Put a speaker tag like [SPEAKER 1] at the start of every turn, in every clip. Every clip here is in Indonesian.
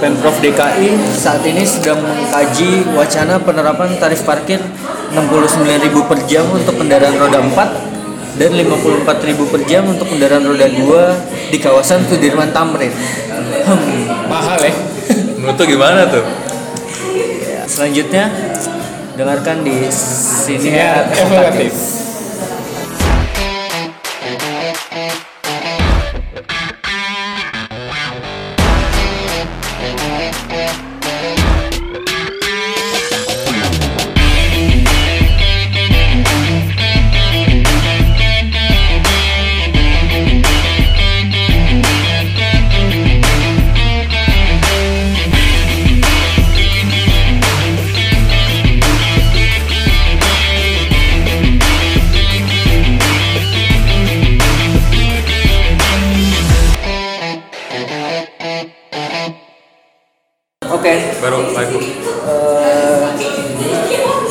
[SPEAKER 1] Pemprov DKI saat ini sedang mengkaji wacana penerapan tarif parkir 69.000 per jam untuk kendaraan roda 4 dan 54.000 per jam untuk kendaraan roda 2 di kawasan Sudirman Tamrin. Hmm.
[SPEAKER 2] Mahal ya?
[SPEAKER 3] Menurut gimana tuh?
[SPEAKER 1] Ya, selanjutnya dengarkan di sini
[SPEAKER 2] Ya,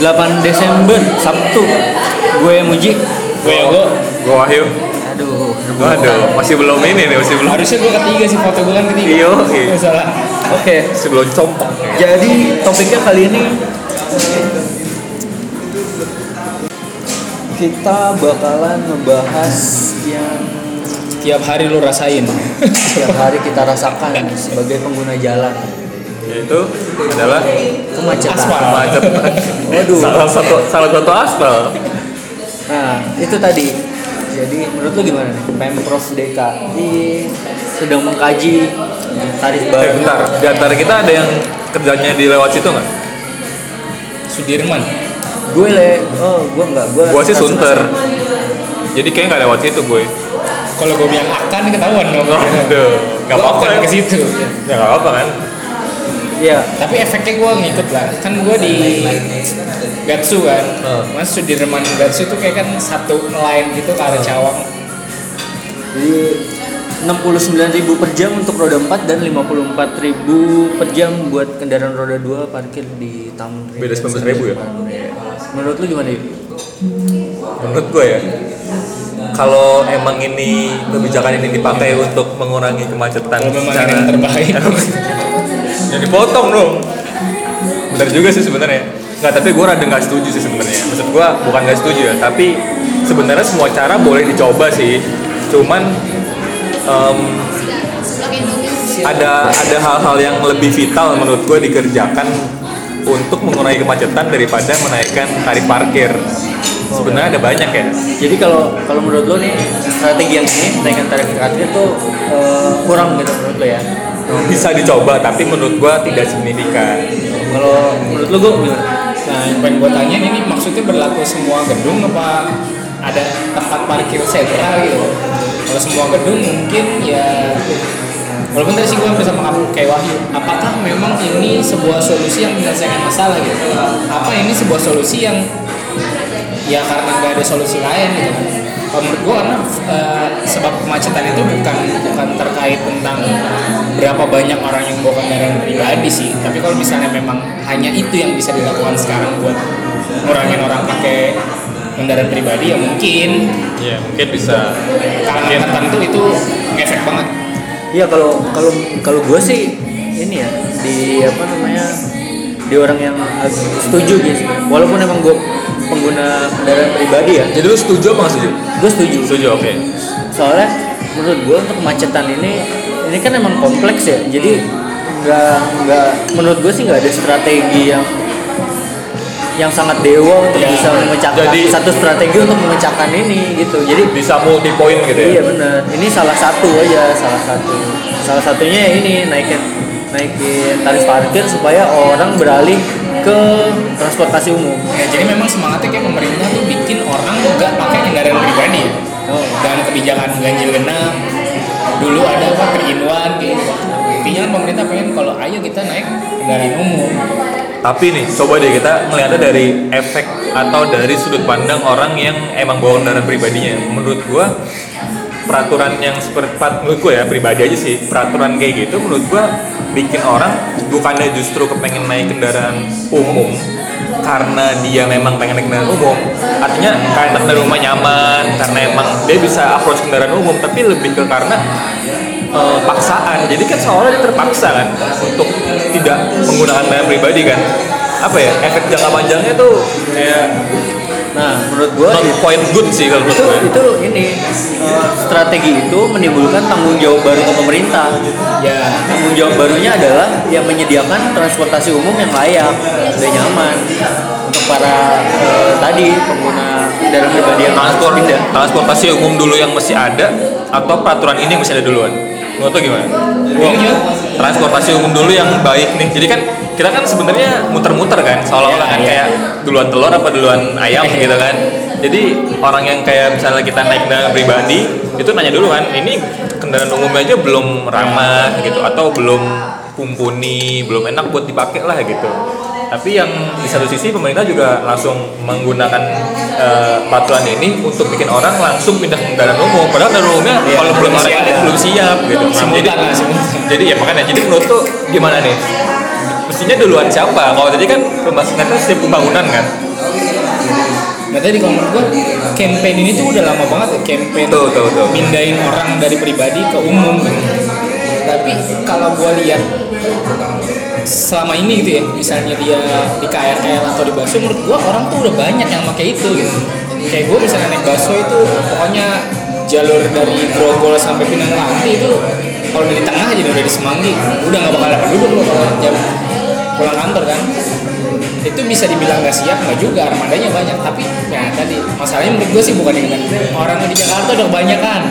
[SPEAKER 1] 8 Desember Sabtu. Gue Muji.
[SPEAKER 2] Gue Yogo.
[SPEAKER 3] Gue Wahyu.
[SPEAKER 1] Aduh,
[SPEAKER 3] Waduh, masih belum ini nih, masih belum.
[SPEAKER 2] Harusnya gue ketiga sih foto gue kan ketiga.
[SPEAKER 3] Iya.
[SPEAKER 2] Nggak salah.
[SPEAKER 1] Oke,
[SPEAKER 3] Masih belum compok.
[SPEAKER 1] jadi topiknya kali ini kita bakalan ngebahas yang
[SPEAKER 2] Tiap hari lu rasain.
[SPEAKER 1] setiap hari kita rasakan sebagai pengguna jalan
[SPEAKER 3] Yaitu adalah
[SPEAKER 1] kemacetan. Waduh.
[SPEAKER 3] Salah satu salah satu aspal.
[SPEAKER 1] Nah, itu tadi. Jadi menurut lu gimana nih? Pemprov DKI sedang mengkaji tarif
[SPEAKER 3] Eh,
[SPEAKER 1] baru.
[SPEAKER 3] bentar. Di antara kita ada yang kerjanya di lewat situ nggak?
[SPEAKER 2] Sudirman.
[SPEAKER 1] Gue le, oh gue enggak, gue.
[SPEAKER 3] Gua sih sunter. Jadi kayaknya nggak lewat situ gue.
[SPEAKER 2] Kalau gue bilang akan ketahuan dong.
[SPEAKER 3] Aduh, nggak apa-apa
[SPEAKER 2] ke situ.
[SPEAKER 3] Ya nggak apa-apa kan?
[SPEAKER 1] Iya.
[SPEAKER 2] Tapi efeknya gue ngikut lah. Kan gue di Gatsu kan.
[SPEAKER 3] Hmm.
[SPEAKER 2] Mas Sudirman Gatsu itu kayak kan satu line gitu ke arah Cawang.
[SPEAKER 1] Jadi 69.000 per jam untuk roda 4 dan 54.000 per jam buat kendaraan roda 2 parkir di Tamrin.
[SPEAKER 3] Beda 19.000 ya?
[SPEAKER 1] Menurut lu gimana? Yud?
[SPEAKER 3] Menurut gue ya, kalau emang ini kebijakan ini dipakai untuk mengurangi kemacetan
[SPEAKER 2] Kalau memang ini yang terbaik.
[SPEAKER 3] yang dipotong dong. Benar juga sih sebenarnya. Nggak, tapi gue rada nggak setuju sih sebenarnya. Maksud gue bukan nggak setuju ya, tapi sebenarnya semua cara boleh dicoba sih. Cuman em, ada ada hal-hal yang lebih vital menurut gue dikerjakan untuk mengurangi kemacetan daripada menaikkan tarif parkir. Sebenarnya ada banyak ya.
[SPEAKER 1] Jadi kalau kalau menurut lu nih strategi yang ini naikkan tarif parkir tuh eh, kurang gitu menurut lu ya?
[SPEAKER 3] Bisa dicoba, tapi menurut gue tidak signifikan.
[SPEAKER 1] Kalau menurut lu gue gimana?
[SPEAKER 2] Nah, yang pengen gue tanyain ini maksudnya berlaku semua gedung apa ada tempat parkir sentra gitu? Kalau semua gedung mungkin ya Walaupun tadi sih hampir sama kamu kayak Wahyu Apakah memang ini sebuah solusi yang menyelesaikan masalah gitu? Apa ini sebuah solusi yang ya karena nggak ada solusi lain gitu? Kalau menurut gue karena eh, sebab kemacetan itu bukan bukan terkait tentang berapa banyak orang yang bawa kendaraan pribadi sih tapi kalau misalnya memang hanya itu yang bisa dilakukan sekarang buat ngurangin orang pakai kendaraan pribadi ya mungkin
[SPEAKER 3] Ya, mungkin bisa.
[SPEAKER 2] kalangan tertentu itu ngefek banget
[SPEAKER 1] Iya kalau kalau kalau gue sih ini ya di apa namanya di orang yang setuju gitu. Walaupun emang gue pengguna kendaraan pribadi ya,
[SPEAKER 3] Jadi lu setuju apa nggak setuju?
[SPEAKER 1] gue setuju.
[SPEAKER 3] Setuju, oke.
[SPEAKER 1] Soalnya menurut gue untuk kemacetan ini ini kan emang kompleks ya. Jadi nggak nggak menurut gue sih nggak ada strategi yang yang sangat dewa untuk
[SPEAKER 2] Ya,
[SPEAKER 1] bisa memecahkan
[SPEAKER 3] jadi-
[SPEAKER 1] satu strategi untuk memecahkan ini gitu. Jadi
[SPEAKER 3] Bisa multi point gitu ya?
[SPEAKER 1] Iya benar. Ini salah satu aja, salah satu. Salah satunya ya ini naikin naikin tarif parkir supaya orang beralih ke transportasi umum.
[SPEAKER 2] ya jadi memang semangatnya kayak pemerintah tuh bikin orang nggak pakai kendaraan pribadi ya.
[SPEAKER 1] Oh.
[SPEAKER 2] dengan kebijakan ganjil genap dulu ada apa one gitu intinya pemerintah pengen kalau ayo kita naik kendaraan umum
[SPEAKER 3] Tapi nih, coba deh kita melihatnya dari efek atau dari sudut pandang orang yang emang bawa kendaraan pribadinya. Menurut gua peraturan yang seperti menurut gua ya pribadi aja sih peraturan kayak gitu menurut gua bikin orang bukannya justru kepengen naik kendaraan umum karena dia memang pengen naik kendaraan umum. Artinya karena kendaraan umumnya nyaman karena emang dia bisa approach kendaraan umum tapi lebih ke karena eh, paksaan. Jadi kan seolah dia terpaksa kan untuk menggunakan kendaraan pribadi kan. Apa ya efek jangka panjangnya tuh kayak
[SPEAKER 1] Nah, menurut gua
[SPEAKER 3] not
[SPEAKER 1] itu,
[SPEAKER 3] quite good sih kalau menurut gue
[SPEAKER 1] itu ini eh, strategi itu menimbulkan tanggung jawab baru ke pemerintah.
[SPEAKER 2] ya
[SPEAKER 1] Tanggung jawab barunya adalah yang menyediakan transportasi umum yang layak dan nyaman untuk para eh, tadi pengguna kendaraan pribadi yang
[SPEAKER 3] transport transportasi umum dulu yang masih ada atau peraturan ini yang masih ada duluan menurut lo gimana
[SPEAKER 2] gimana?
[SPEAKER 3] transportasi umum dulu yang baik nih jadi kan kita kan sebenarnya muter-muter kan seolah-olah
[SPEAKER 2] Iya,
[SPEAKER 3] kan
[SPEAKER 2] iya.
[SPEAKER 3] kayak duluan telur apa duluan ayam gitu kan jadi orang yang kayak misalnya kita naik kendaraan pribadi itu nanya dulu kan ini kendaraan umumnya aja belum ramah gitu atau belum mumpuni belum enak buat dipakai lah gitu tapi yang di satu sisi pemerintah juga langsung menggunakan eh, peraturan ini untuk bikin orang langsung pindah ke kendaraan umum padahal kendaraan umumnya
[SPEAKER 2] Iya,
[SPEAKER 3] kalau belum ada
[SPEAKER 2] siap.
[SPEAKER 3] belum siap gitu Nah, jadi
[SPEAKER 2] lah,
[SPEAKER 3] jadi ya makanya jadi menurut tuh gimana nih mestinya duluan siapa kalau tadi kan pembahasan kan setiap pembangunan kan
[SPEAKER 2] Nah tadi kalau menurut gua campaign ini tuh udah lama banget ya campaign
[SPEAKER 3] Tuh, tuh, tuh.
[SPEAKER 2] mindahin orang dari pribadi ke umum kan. Tapi kalau gua lihat selama ini gitu ya, misalnya dia di KRL atau di busway, menurut gua orang tuh udah banyak yang pakai itu gitu. Kayak gua misalnya naik busway itu pokoknya jalur dari Grogol sampai Pinang Ranti itu kalau dari tengah aja udah di Semanggi, udah nggak bakal ada penduduk loh kalau jam pulang kantor kan itu bisa dibilang nggak siap nggak juga armadanya banyak tapi ya tadi masalahnya menurut gue sih bukan dengan orang di Jakarta udah kebanyakan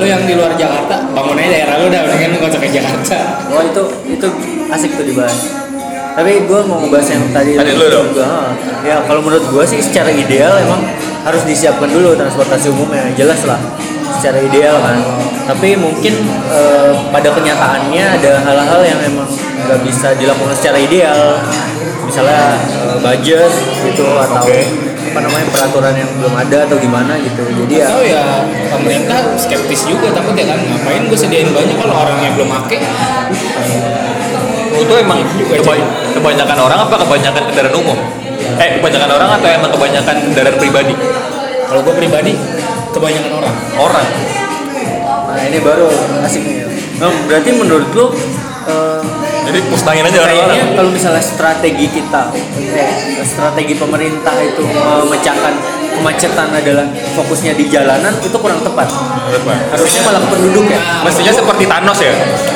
[SPEAKER 2] lu yang di luar Jakarta bangun aja daerah lu udah mendingan lu ke Jakarta
[SPEAKER 1] Wah itu itu asik tuh dibahas. Tapi gue mau ngebahas yang tadi.
[SPEAKER 3] Tadi lu dong.
[SPEAKER 1] Gua, ya kalau menurut gue sih secara ideal emang harus disiapkan dulu transportasi umumnya jelas lah secara ideal kan. Tapi mungkin eh, pada kenyataannya ada hal-hal yang emang nggak bisa dilakukan secara ideal. Misalnya eh, budget gitu atau
[SPEAKER 3] Oke.
[SPEAKER 1] apa namanya peraturan yang belum ada atau gimana gitu. Jadi ya
[SPEAKER 2] atau ya pemerintah skeptis juga takut ya kan ngapain gue sediain banyak kalau orang yang belum make
[SPEAKER 3] menurut tuh emang keba- kebanyakan orang apa kebanyakan kendaraan umum eh kebanyakan orang atau emang kebanyakan kendaraan pribadi
[SPEAKER 2] kalau gue pribadi kebanyakan orang
[SPEAKER 3] orang
[SPEAKER 1] nah ini baru asik nih. Nah, berarti menurut lu eh,
[SPEAKER 3] jadi mustangin aja
[SPEAKER 1] kayaknya kalau misalnya strategi kita eh, strategi pemerintah itu memecahkan kemacetan adalah fokusnya di jalanan itu kurang tepat. Harusnya malah ke penduduk ya.
[SPEAKER 3] Mestinya seperti Thanos ya.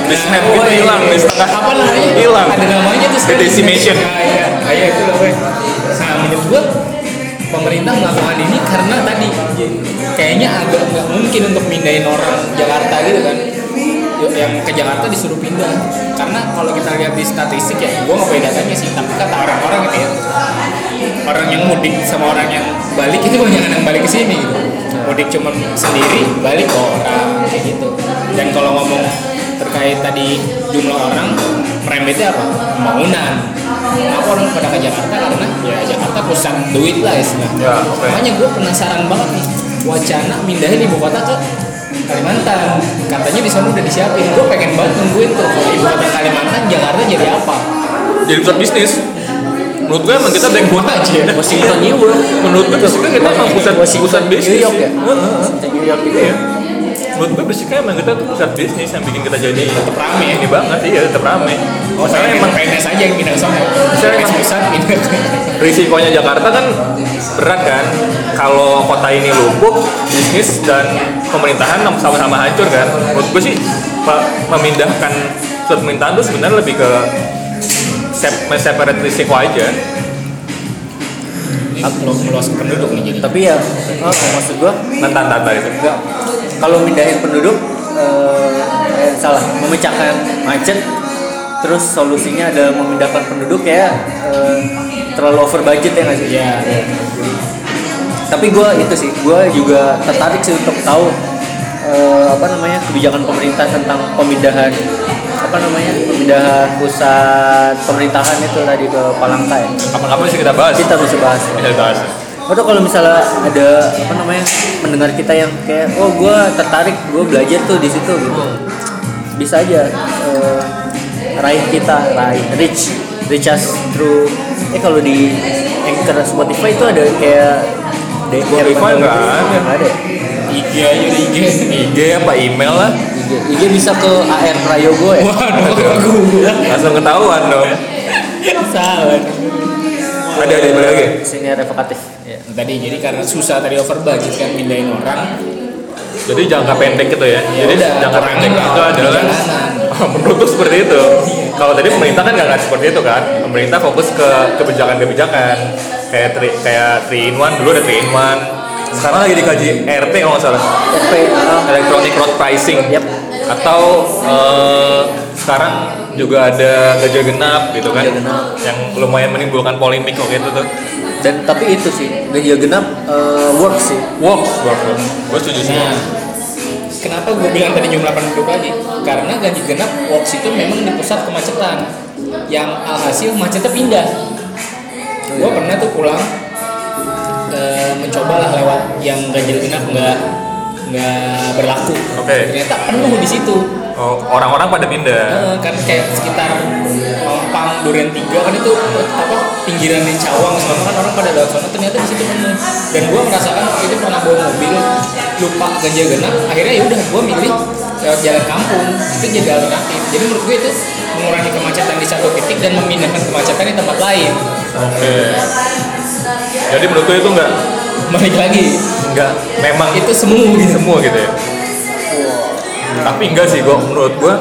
[SPEAKER 3] Di snap
[SPEAKER 2] Oh,
[SPEAKER 3] gitu
[SPEAKER 2] iya.
[SPEAKER 3] hilang di setengah.
[SPEAKER 2] Apa namanya?
[SPEAKER 3] Hilang.
[SPEAKER 2] Ada namanya tuh sekarang.
[SPEAKER 3] decimation.
[SPEAKER 2] Ah, iya. Ah, iya itu loh nah menurut gua pemerintah melakukan ini karena tadi kayaknya agak nggak mungkin untuk mindahin orang Jakarta gitu kan yang ke Jakarta disuruh pindah. Karena kalau kita lihat di statistik ya gua nggak punya datanya sih tapi kata orang-orang gitu ya. Orang yang mudik sama orang yang balik itu banyak yang balik ke sini gitu. Mudik cuma sendiri balik ke orang kayak gitu. Dan kalau ngomong terkait tadi jumlah orang remetnya apa? Pembangunan kenapa orang pada ke Jakarta? Karena ya Jakarta pusat duit lah istilahnya.
[SPEAKER 3] Ya,
[SPEAKER 2] makanya gue penasaran banget nih wacana mindahin ibu kota ke Kalimantan. Katanya di sana udah disiapin. Gue pengen banget nungguin tuh. Kalau ibu kota Kalimantan Jakarta jadi apa?
[SPEAKER 3] Jadi pusat bisnis. Menurut gue emang kita bank buat aja.
[SPEAKER 1] Washington New York
[SPEAKER 3] menurut gue basicnya kita emang pusat pusat bisnis
[SPEAKER 1] New York ya. New York gitu
[SPEAKER 3] Iya. Menurut gue basicnya emang kita tuh pusat bisnis yang bikin kita jadi
[SPEAKER 2] tetap rame
[SPEAKER 3] ini banget. Iya tetap rame.
[SPEAKER 2] Oh,
[SPEAKER 3] Masalahnya
[SPEAKER 2] saya
[SPEAKER 3] emang
[SPEAKER 2] PNS aja yang pindah sana.
[SPEAKER 3] Saya
[SPEAKER 2] PNS
[SPEAKER 3] emang-
[SPEAKER 2] pusat pindah ke
[SPEAKER 3] risikonya Jakarta kan berat kan. Kalau kota ini lumpuh bisnis dan pemerintahan sama-sama hancur kan. Menurut gue sih memindahkan suatu pemerintahan itu sebenarnya lebih ke sep- separate risiko aja.
[SPEAKER 2] Meluas penduduk nih jadi.
[SPEAKER 1] tapi ya oh, maksud gua
[SPEAKER 3] nantan tata itu.
[SPEAKER 1] enggak kalau mindahin penduduk eh, eh, salah memecahkan macet terus solusinya adalah memindahkan penduduk ya eh, terlalu over budget ya nggak sih?
[SPEAKER 2] Ya,
[SPEAKER 1] tapi gue itu sih gue juga tertarik sih untuk tahu eh, apa namanya kebijakan pemerintah tentang pemindahan apa namanya pemindahan pusat pemerintahan itu tadi ke Palangka ya.
[SPEAKER 3] Kapan-kapan sih kita bahas?
[SPEAKER 1] Kita bisa bahas.
[SPEAKER 3] Bisa bahas
[SPEAKER 1] atau kalau misalnya ada apa namanya mendengar kita yang kayak oh gue tertarik gue belajar tuh di situ gitu. Bisa aja eh, raih kita raih reach reach us through eh kalau di anchor Spotify itu ada kayak
[SPEAKER 3] Spotify nggak ada.
[SPEAKER 1] Nggak ada.
[SPEAKER 2] IG aja IG.
[SPEAKER 3] IG apa email lah.
[SPEAKER 1] IG, IG bisa ke AR Prayogo ya?
[SPEAKER 2] Waduh,
[SPEAKER 3] langsung ketahuan dong.
[SPEAKER 2] Salah
[SPEAKER 3] Ada ada yang balik lagi.
[SPEAKER 1] Sini revokatif. Ya.
[SPEAKER 2] tadi jadi karena susah tadi over budget kan mindahin orang
[SPEAKER 3] Jadi jangka pendek gitu ya.
[SPEAKER 2] Ya
[SPEAKER 3] Jadi
[SPEAKER 2] udah,
[SPEAKER 3] jangka pendek itu adalah menurut tuh seperti itu. Kalau tadi pemerintah kan nggak nggak seperti itu kan. Pemerintah fokus ke kebijakan-kebijakan kayak tri, kayak 3 in 1 dulu ada 3 in 1. Sekarang lagi dikaji RP kalau nggak salah.
[SPEAKER 1] RP ah,
[SPEAKER 3] Electronic Road Pricing.
[SPEAKER 1] Yap.
[SPEAKER 3] Atau eh, sekarang juga ada gajah genap gitu kan.
[SPEAKER 1] Genap.
[SPEAKER 3] Yang lumayan menimbulkan polemik waktu itu tuh.
[SPEAKER 1] dan tapi itu sih ganjil genap eh, work sih.
[SPEAKER 3] Works, works, works. Gue setuju sih.
[SPEAKER 2] Nah, kenapa gue bilang tadi jumlah penduduk lagi? Karena ganjil genap works itu memang di pusat kemacetan, yang alhasil macetnya pindah. Gue pernah tuh pulang, eh, mencoba lah lewat yang ganjil genap nggak nggak berlaku.
[SPEAKER 3] Oke.
[SPEAKER 2] Ternyata penuh di situ.
[SPEAKER 3] Oh, orang-orang pada pindah.
[SPEAKER 2] Eh, kan kayak sekitar Mampang Duren Tiga kan itu apa pinggiran di Cawang sama kan orang pada lewat sana ternyata di situ penuh dan gue merasakan waktu itu pernah bawa mobil lupa ganjil genap akhirnya ya udah gue milih lewat jalan kampung itu jadi alternatif jadi menurut gue itu mengurangi kemacetan di satu titik dan memindahkan kemacetan di tempat lain
[SPEAKER 3] Oke. Jadi menurut gue itu nggak
[SPEAKER 2] balik lagi
[SPEAKER 3] nggak memang
[SPEAKER 2] itu semu gitu
[SPEAKER 3] semua gitu ya. Tapi enggak sih, gua menurut gua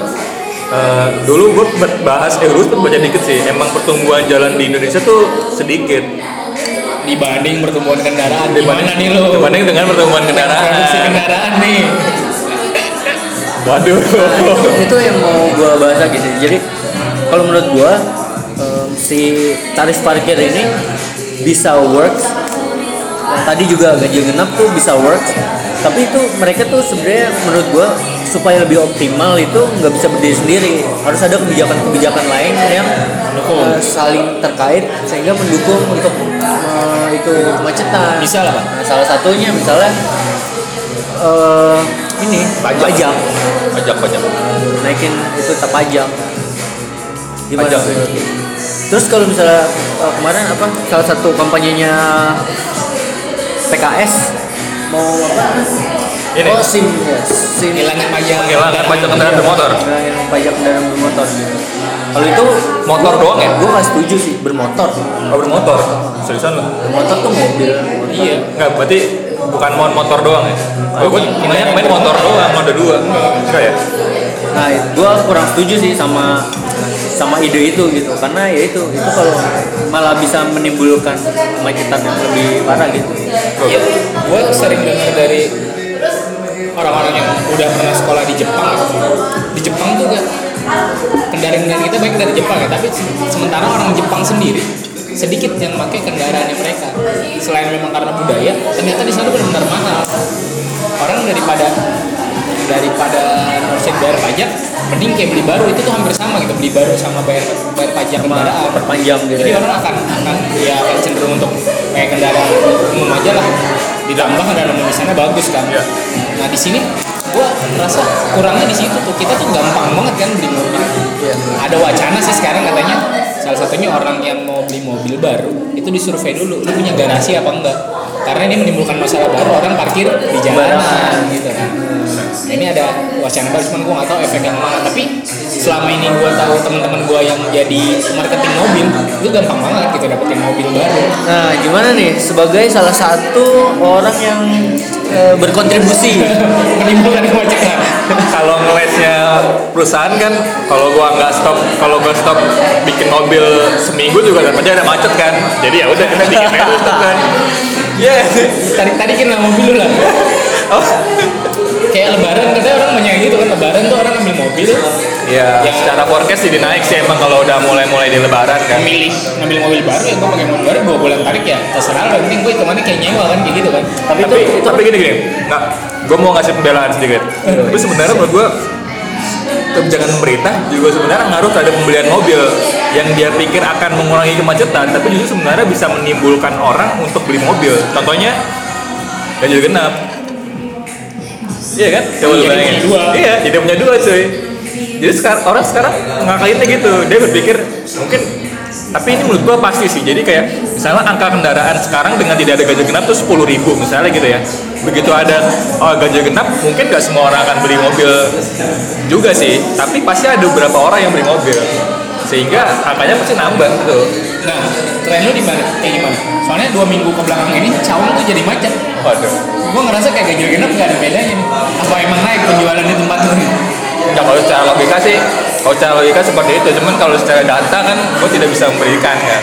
[SPEAKER 3] eh, dulu gue bahas eh dulu baca dikit sih. Emang pertumbuhan jalan di Indonesia tuh sedikit.
[SPEAKER 2] Dibanding pertumbuhan kendaraan.
[SPEAKER 3] Dibanding-
[SPEAKER 2] gimana nih lo
[SPEAKER 3] dibanding dengan pertumbuhan kendaraan.
[SPEAKER 2] produksi kendaraan nih.
[SPEAKER 3] Waduh.
[SPEAKER 1] Itu yang mau gue bahas lagi sih. Jadi kalau menurut gue em, si tarif parkir ini bisa works. Tadi juga ganjil genap tuh bisa works tapi itu mereka tuh sebenarnya menurut gue supaya lebih optimal itu nggak bisa berdiri sendiri. Harus ada kebijakan-kebijakan lain yang eh, saling terkait sehingga mendukung untuk eh, itu kemacetan.
[SPEAKER 2] Bisa lah pak.
[SPEAKER 1] Nah, salah satunya misalnya eh ini
[SPEAKER 3] Pajak.
[SPEAKER 1] pajak.
[SPEAKER 3] Pajak pajak.
[SPEAKER 1] Naikin itu tak pajak. Gimana
[SPEAKER 3] Pajak.
[SPEAKER 1] terus kalau misalnya uh, kemarin apa salah satu kampanyenya PKS mau apa
[SPEAKER 3] Ini.
[SPEAKER 1] oh sim sim
[SPEAKER 2] hilangin pajak.
[SPEAKER 3] Hilangin pajak kendaraan bermotor.
[SPEAKER 1] ngilangin pajak kendaraan bermotor gitu. Kalau itu
[SPEAKER 3] Motor doang ya?
[SPEAKER 1] gue nggak setuju sih bermotor.
[SPEAKER 3] Oh, bermotor? Seriusan lo
[SPEAKER 1] bermotor tuh mobil.
[SPEAKER 2] Iya.
[SPEAKER 3] Nggak berarti bukan mon motor doang ya? Oh, gue banyak main motor doang ada dua. Enggak. Ya?
[SPEAKER 1] Nah, gue kurang setuju sih sama sama ide itu gitu, karena ya itu itu kalau malah bisa menimbulkan kemacetan yang lebih parah gitu.
[SPEAKER 2] Iya, gue sering dengar dari orang-orang yang udah pernah sekolah di Jepang. Di Jepang tuh kan kendaraan-kendaraan kita baik dari Jepang ya, tapi se- sementara orang Jepang sendiri sedikit yang pakai kendaraannya mereka. Selain memang karena budaya, ternyata di sana benar-benar mahal. Orang daripada daripada ngurusin bayar pajak, mending kayak beli baru itu tuh hampir sama gitu beli baru sama bayar bayar pajak kendaraan.
[SPEAKER 1] Perpanjang gitu.
[SPEAKER 2] Jadi
[SPEAKER 1] ya.
[SPEAKER 2] orang akan akan ya akan cenderung untuk kayak kendaraan umum aja lah. Ditambah kendaraan umum di sana bagus kan.
[SPEAKER 3] Iya.
[SPEAKER 2] Nah di sini gua merasa kurangnya di situ tuh kita tuh gampang banget kan beli mobil.
[SPEAKER 1] Iya.
[SPEAKER 2] Ada wacana sih sekarang katanya salah satunya orang yang mau beli mobil baru itu disurvei dulu lu punya garasi apa enggak karena ini menimbulkan masalah baru orang parkir di jalanan
[SPEAKER 1] Sembarangan.
[SPEAKER 2] gitu kan ini ada wacana baru cuman gue nggak tahu efek yang mana tapi selama ini gue tahu teman-teman gue yang jadi marketing mobil itu gampang banget gitu dapetin mobil baru.
[SPEAKER 1] Nah, gimana nih? Sebagai salah satu orang yang eh, berkontribusi.
[SPEAKER 2] Menimbulkan kemacetan
[SPEAKER 3] kalau ngelesnya perusahaan kan kalau gua nggak stop kalau gua stop bikin mobil seminggu juga aja ada macet kan. Jadi ya udah kita bikin tetap kan. Ya
[SPEAKER 2] tadi tadi kan lah mobil lu lah
[SPEAKER 3] oh
[SPEAKER 2] kayak lebaran katanya orang banyak gitu kan lebaran tuh orang ambil mobil.
[SPEAKER 3] Ya
[SPEAKER 2] Ya.
[SPEAKER 3] secara forecast jadi naik sih emang kalau udah mulai-mulai di lebaran kan.
[SPEAKER 2] Milih ngambil mobil baru ya gue pakai mobil baru dua bulan tarik ya terserah lo yang penting gue hitungannya kayak nyewa kan kayak gitu kan.
[SPEAKER 1] Tapi itu
[SPEAKER 3] tapi
[SPEAKER 1] itu
[SPEAKER 3] tapi gini gini. Nggak gue mau ngasih pembelaan sedikit. Tapi sebenarnya menurut gue kebijakan pemerintah juga sebenarnya ngaruh terhadap pembelian mobil yang dia pikir akan mengurangi kemacetan tapi justru sebenarnya bisa menimbulkan orang untuk beli mobil. Contohnya ganjil genap iya kan? Coba lu bayangin
[SPEAKER 2] punya dua.
[SPEAKER 3] iya jadi punya dua cuy. Jadi sekarang orang sekarang ngakalinnya gitu. Dia berpikir mungkin tapi ini menurut gua pasti sih. Jadi kayak misalnya angka kendaraan sekarang dengan tidak ada ganjil genap tuh sepuluh ribu misalnya gitu ya. Begitu ada oh, ganjil genap mungkin gak semua orang akan beli mobil juga sih. Tapi pasti ada beberapa orang yang beli mobil. Sehingga angkanya pasti nambah gitu.
[SPEAKER 2] Nah, tren lu di mana? Kayak gimana? Soalnya dua minggu ke belakang ini Cawang tuh jadi macet.
[SPEAKER 3] waduh
[SPEAKER 2] Gue ngerasa kayak ganjil genap nggak ada bedanya nih. Apa emang naik penjualan di tempat lu nih?
[SPEAKER 3] ya kalau secara logika sih kalau secara logika seperti itu cuman kalau secara data kan gue tidak bisa memberikan kan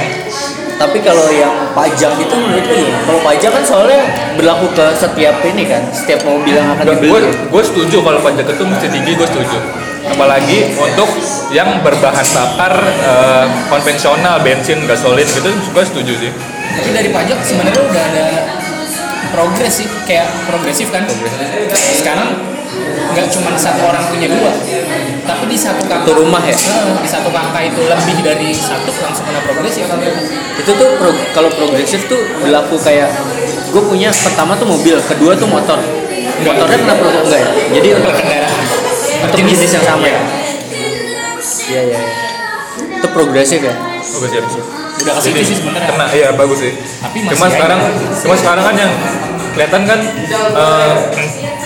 [SPEAKER 1] Tapi kalau yang pajak itu menurut lu gimana? Kalau pajak kan soalnya berlaku ke setiap ini kan, setiap mobil yang akan
[SPEAKER 3] gue
[SPEAKER 1] dibeli.
[SPEAKER 3] gue setuju kalau pajak itu mesti tinggi gue setuju apalagi untuk yang berbahan bakar eh, konvensional bensin gasolin gitu gue setuju sih
[SPEAKER 2] Tapi dari pajak sebenarnya udah ada progres sih, kayak progresif kan? Sekarang nggak cuma satu orang punya dua, tapi di satu kakak
[SPEAKER 1] Satu rumah ya?
[SPEAKER 2] Eh, di satu kakak itu lebih dari satu langsung kena progresif?
[SPEAKER 1] Itu tuh pro- kalau progresif tuh berlaku kayak gue punya pertama tuh mobil, kedua tuh motor. Motornya kena progresif enggak ya? Jadi untuk
[SPEAKER 2] kendaraan.
[SPEAKER 1] untuk jenis yang sama ya? Iya iya. iya. Itu progresif ya.
[SPEAKER 3] bagus ya
[SPEAKER 2] Udah
[SPEAKER 3] Jadi,
[SPEAKER 2] sih sebenarnya.
[SPEAKER 3] kena iya bagus sih
[SPEAKER 2] Tapi
[SPEAKER 3] cuma sekarang cuma sekarang kan yang kelihatan kan eh,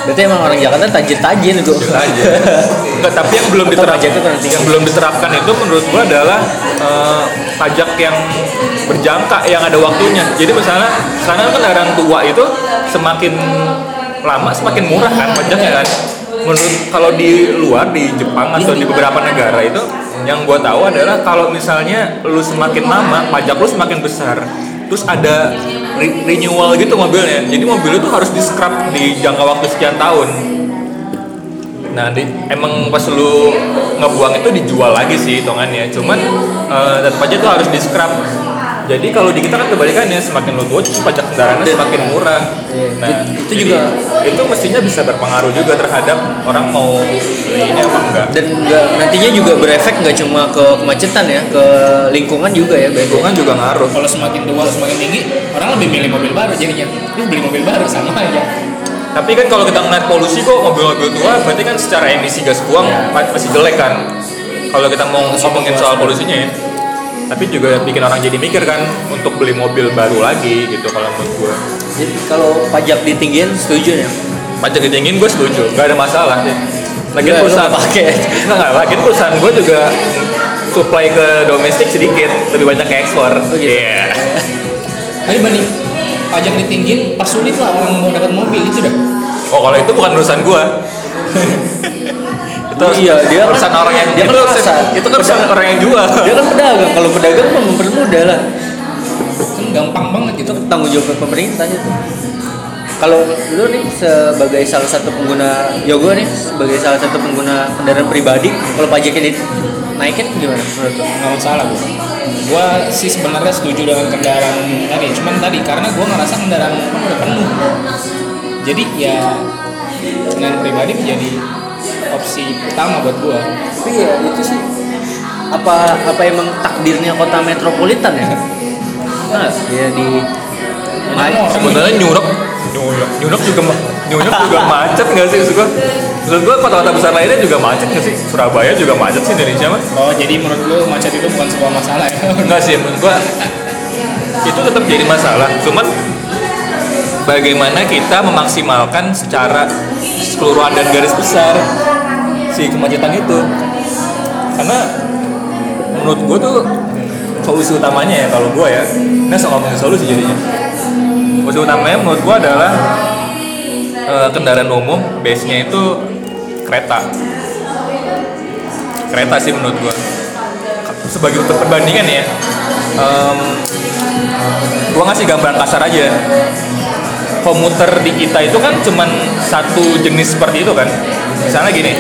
[SPEAKER 1] Berarti emang orang Jakarta tajir-tajir itu.
[SPEAKER 3] Enggak, tapi yang belum diterapkan yang belum diterapkan itu menurut gua adalah eh, pajak yang berjangka yang ada waktunya. Jadi misalnya kan kendaraan tua itu semakin lama semakin murah kan pajaknya kan. Menurut kalau di luar di Jepang atau di beberapa negara itu yang gua tahu adalah kalau misalnya lu semakin lama pajak lu semakin besar terus ada re- renewal gitu mobilnya jadi mobil itu harus di scrap di jangka waktu sekian tahun Nah, di, emang pas lu ngebuang itu dijual lagi sih hitungannya. Cuman eh, tetap aja tuh harus di scrap. Jadi kalau di kita kan kebalikannya, semakin lu tua pajak kendaraannya semakin murah.
[SPEAKER 1] Iya,
[SPEAKER 3] Nah,
[SPEAKER 1] itu
[SPEAKER 3] jadi
[SPEAKER 1] juga-
[SPEAKER 3] itu mestinya bisa berpengaruh juga terhadap orang mau beli ini apa enggak.
[SPEAKER 1] Dan nggak nantinya juga berefek nggak cuma ke kemacetan ya, ke lingkungan juga ya.
[SPEAKER 3] Lingkungan juga ngaruh.
[SPEAKER 2] Kalau semakin tua semakin tinggi, orang lebih milih mobil baru jadinya. Lu beli mobil baru sama aja.
[SPEAKER 3] Tapi kan kalau kita ngeliat polusi kok mobil-mobil tua, berarti kan secara emisi gas buang masih jelek kan. Kalau kita mau ngomongin soal polusinya ya. Tapi juga bikin orang jadi mikir kan untuk beli mobil baru lagi gitu kalau menurut gua.
[SPEAKER 1] Jadi kalau pajak ditinggiin setuju ya.
[SPEAKER 3] pajak ditinggiin gue setuju nggak ada masalah sih lagi
[SPEAKER 1] lu
[SPEAKER 3] perusahaan
[SPEAKER 1] nggak pakai.
[SPEAKER 3] nggak nggak lagi perusahaan gue juga supply ke domestik sedikit lebih banyak ke ekspor
[SPEAKER 1] gitu.
[SPEAKER 3] Iya.
[SPEAKER 2] Tapi banding pajak ditinggiin, persulit lah orang mau dapat mobil itu dah.
[SPEAKER 3] oh kalau itu bukan urusan gue itu
[SPEAKER 1] Iya, dia kan-
[SPEAKER 3] urusan orang yang
[SPEAKER 1] dia kan
[SPEAKER 3] itu, kan urusan orang yang jual
[SPEAKER 1] Dia kan pedagang, kalau pedagang mah mempermudah lah.
[SPEAKER 2] Kan gampang banget gitu.
[SPEAKER 1] Itu tanggung jawab pemerintah itu. Kalau lu nih sebagai salah satu pengguna Yogo nih sebagai salah satu pengguna kendaraan pribadi, kalau pajaknya dinaikin gimana menurut lu?
[SPEAKER 2] nggak masalah gue gue sih sebenarnya setuju dengan kendaraan tadi cuman tadi karena gue ngerasa kendaraan udah penuh jadi ya kendaraan pribadi menjadi opsi utama buat gue
[SPEAKER 1] Tapi ya itu sih. Apa apa emang takdirnya kota metropolitan ya? Nah, ya di
[SPEAKER 2] Emang
[SPEAKER 3] sebenarnya nyurok nyurok nyurok juga ma- nyurok juga macet nggak sih? Maksud gue menurut gue kota-kota besar lainnya juga macet nggak sih? Surabaya juga macet sih Indonesia mah
[SPEAKER 2] oh jadi menurut lu macet itu bukan sebuah masalah ya?
[SPEAKER 3] Enggak sih menurut gua itu tetap jadi masalah. Cuman bagaimana kita memaksimalkan secara keseluruhan dan garis besar si kemacetan itu. Karena menurut gua tuh solusi utamanya ya kalau gua ya ini asal ngomongin solusi jadinya. Solusi utamanya menurut gua adalah eh, kendaraan umum base nya itu kereta. Kereta sih menurut gua. Sebagai untuk perbandingan ya em, gua ngasih gambaran kasar aja komuter di kita itu kan cuman satu jenis seperti itu kan. Misalnya gini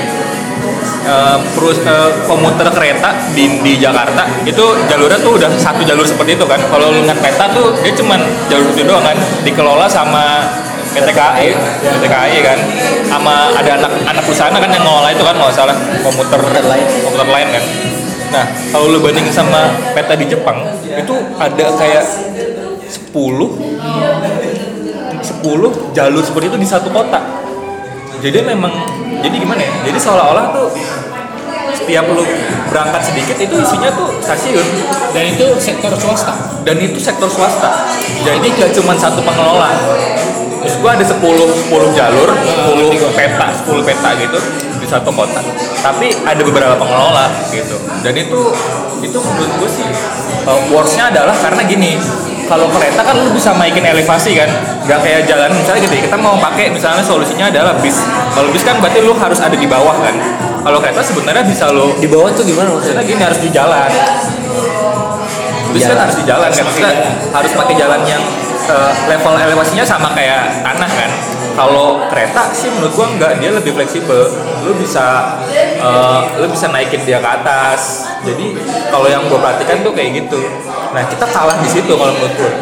[SPEAKER 3] eh, perus eh, komuter kereta di, di Jakarta itu jalurnya tuh udah satu jalur seperti itu kan. Kalau lu ngeliat peta tuh dia cuman jalur itu doang kan. Dikelola sama PT KAI PT KAI kan. Sama ada anak anak perusahaan kan yang ngelola itu kan nggak salah komuter
[SPEAKER 1] Komuter lain.
[SPEAKER 3] komuter lain kan. Nah kalau lu bandingin sama peta di Jepang itu ada kayak 10 10 jalur seperti itu di satu kota. Jadi memang jadi gimana ya? Jadi seolah-olah tuh setiap lu berangkat sedikit itu isinya tuh stasiun.
[SPEAKER 2] Dan itu sektor swasta.
[SPEAKER 3] Dan itu sektor swasta. Jadi gak cuma satu pengelola. Terus gua ada 10 10 jalur 10 peta 10 peta gitu di satu kota. Tapi ada beberapa pengelola gitu. Dan itu itu menurut gue sih uh, worstnya adalah karena gini kalau kereta kan lu bisa naikin elevasi kan nggak kayak jalan misalnya gitu ya, kita mau pakai misalnya solusinya adalah bis. Kalau bis kan berarti lu harus ada di bawah kan. Kalau kereta sebenarnya bisa lu
[SPEAKER 1] Di bawah tuh gimana maksudnya?
[SPEAKER 3] gini harus di jalan. Bis kan harus di jalan kan maksudnya harus pakai jalan yang eh, level elevasinya sama kayak tanah kan kalau kereta sih menurut gua enggak dia lebih fleksibel lu bisa eh, lu bisa naikin dia ke atas jadi kalau yang gua perhatikan tuh kayak gitu nah kita kalah di situ kalau menurut gua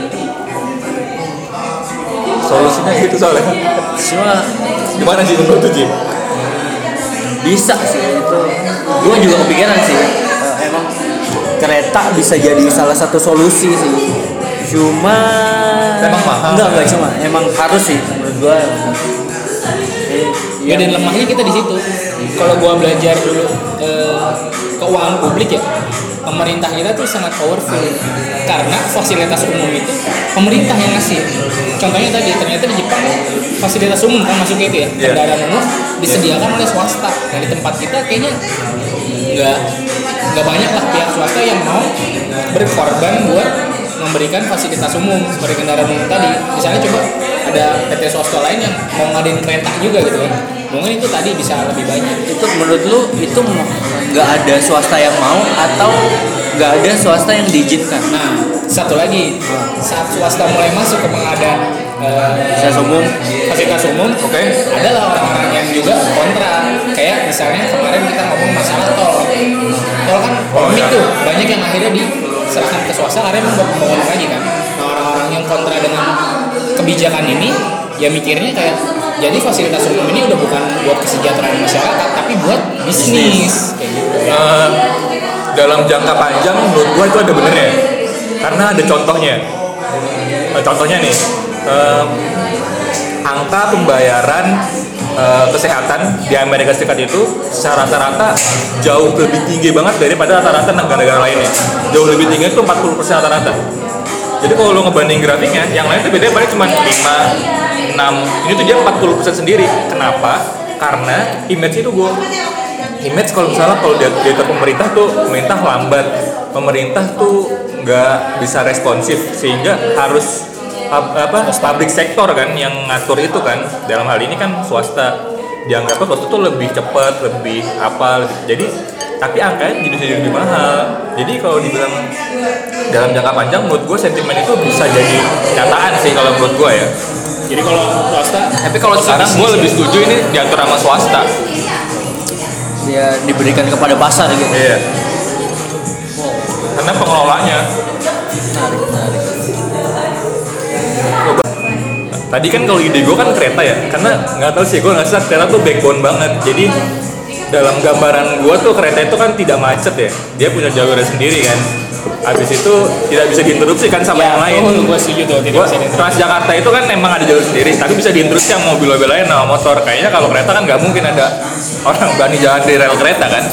[SPEAKER 3] solusinya gitu soalnya
[SPEAKER 1] Cuma
[SPEAKER 3] gimana sih menurut tuh Ji?
[SPEAKER 1] bisa sih itu. Gue juga kepikiran sih. eh, emang kereta bisa jadi salah satu solusi sih. Cuma
[SPEAKER 3] Emang mahal.
[SPEAKER 1] Enggak, enggak cuma. Emang harus sih gue.
[SPEAKER 2] ya dan lemahnya kita di situ. Kalau gua belajar dulu eh, keuangan publik ya pemerintah kita tuh sangat powerful. Karena fasilitas umum itu pemerintah yang ngasih. Contohnya tadi ternyata di Jepang fasilitas umum kan masuk itu ya
[SPEAKER 3] Iya.
[SPEAKER 2] kendaraan umum disediakan oleh swasta. Nah di tempat kita kayaknya nggak nggak banyak lah pihak swasta yang mau berkorban buat memberikan fasilitas umum seperti kendaraan umum tadi. Misalnya coba ada PT swasta lain yang mau ngadain kereta juga gitu kan. Mungkin itu tadi bisa lebih banyak.
[SPEAKER 1] Itu menurut lu itu nggak ada swasta yang mau atau nggak ada swasta yang diizinkan?
[SPEAKER 2] nah satu lagi. Saat swasta mulai masuk ke pengadaan eh,
[SPEAKER 1] Fasilitas umum.
[SPEAKER 2] fasilitas umum
[SPEAKER 3] Oke.
[SPEAKER 2] adalah orang-orang yang juga kontra. Kayak misalnya kemarin kita ngomong masalah tol. Tol kan
[SPEAKER 3] Oh,
[SPEAKER 2] tuh banyak yang akhirnya diserahkan ke swasta akhirnya membuat pembangunan lagi kan. Nah orang-orang yang kontra dengan kebijakan ini ya mikirnya kayak jadi fasilitas umum ini udah bukan buat kesejahteraan masyarakat tapi buat bisnis. Kayak gitu ya
[SPEAKER 3] Eh, dalam jangka panjang menurut gua itu ada benernya karena ada contohnya. Eh, contohnya nih. Eh, angka pembayaran eh, kesehatan di Amerika Serikat itu secara rata-rata jauh lebih tinggi banget daripada rata-rata negara-negara lainnya. Jauh lebih tinggi itu 40% rata-rata. Jadi kalau lo ngebanding grafiknya yang lain tuh bedanya paling cuma 5, 6 ini tuh dia 40% sendiri. Kenapa? karena image itu gue image kalau misalnya kalau di di atas pemerintah tuh pemerintah lambat. Pemerintah tuh nggak bisa responsif sehingga harus ap- apa public sektor kan yang ngatur itu kan. Dalam hal ini kan swasta. Dianggapnya swasta tuh lebih cepat lebih apa lebih, jadi tapi angkanya jadi jadi lebih mahal. Jadi kalau dibilang dalam jangka panjang menurut gue sentimen itu bisa jadi kenyataan sih kalau menurut gue ya.
[SPEAKER 2] Jadi kalau swasta?
[SPEAKER 3] Tapi kalau sekarang gue lebih setuju ini diatur sama swasta.
[SPEAKER 1] Ya diberikan kepada pasar gitu.
[SPEAKER 3] Iya. Karena pengelolanya.
[SPEAKER 1] Menarik,
[SPEAKER 3] Tadi kan kalau ide gue kan kereta ya, karena nggak tahu sih gue nggak kereta tuh backbone banget. Jadi dalam gambaran gue tuh kereta itu kan tidak macet ya, dia punya jalurnya sendiri kan. Habis itu tidak bisa diinterupsi kan sama yang lain.
[SPEAKER 2] oh, gue setuju tuh tidak
[SPEAKER 3] Gua. Transjakarta itu kan emang ada jalur sendiri, tapi bisa diinterupsi yang mobil-mobil lain sama motor. Kayaknya kalau kereta kan nggak mungkin ada orang berani jalan di rel kereta kan.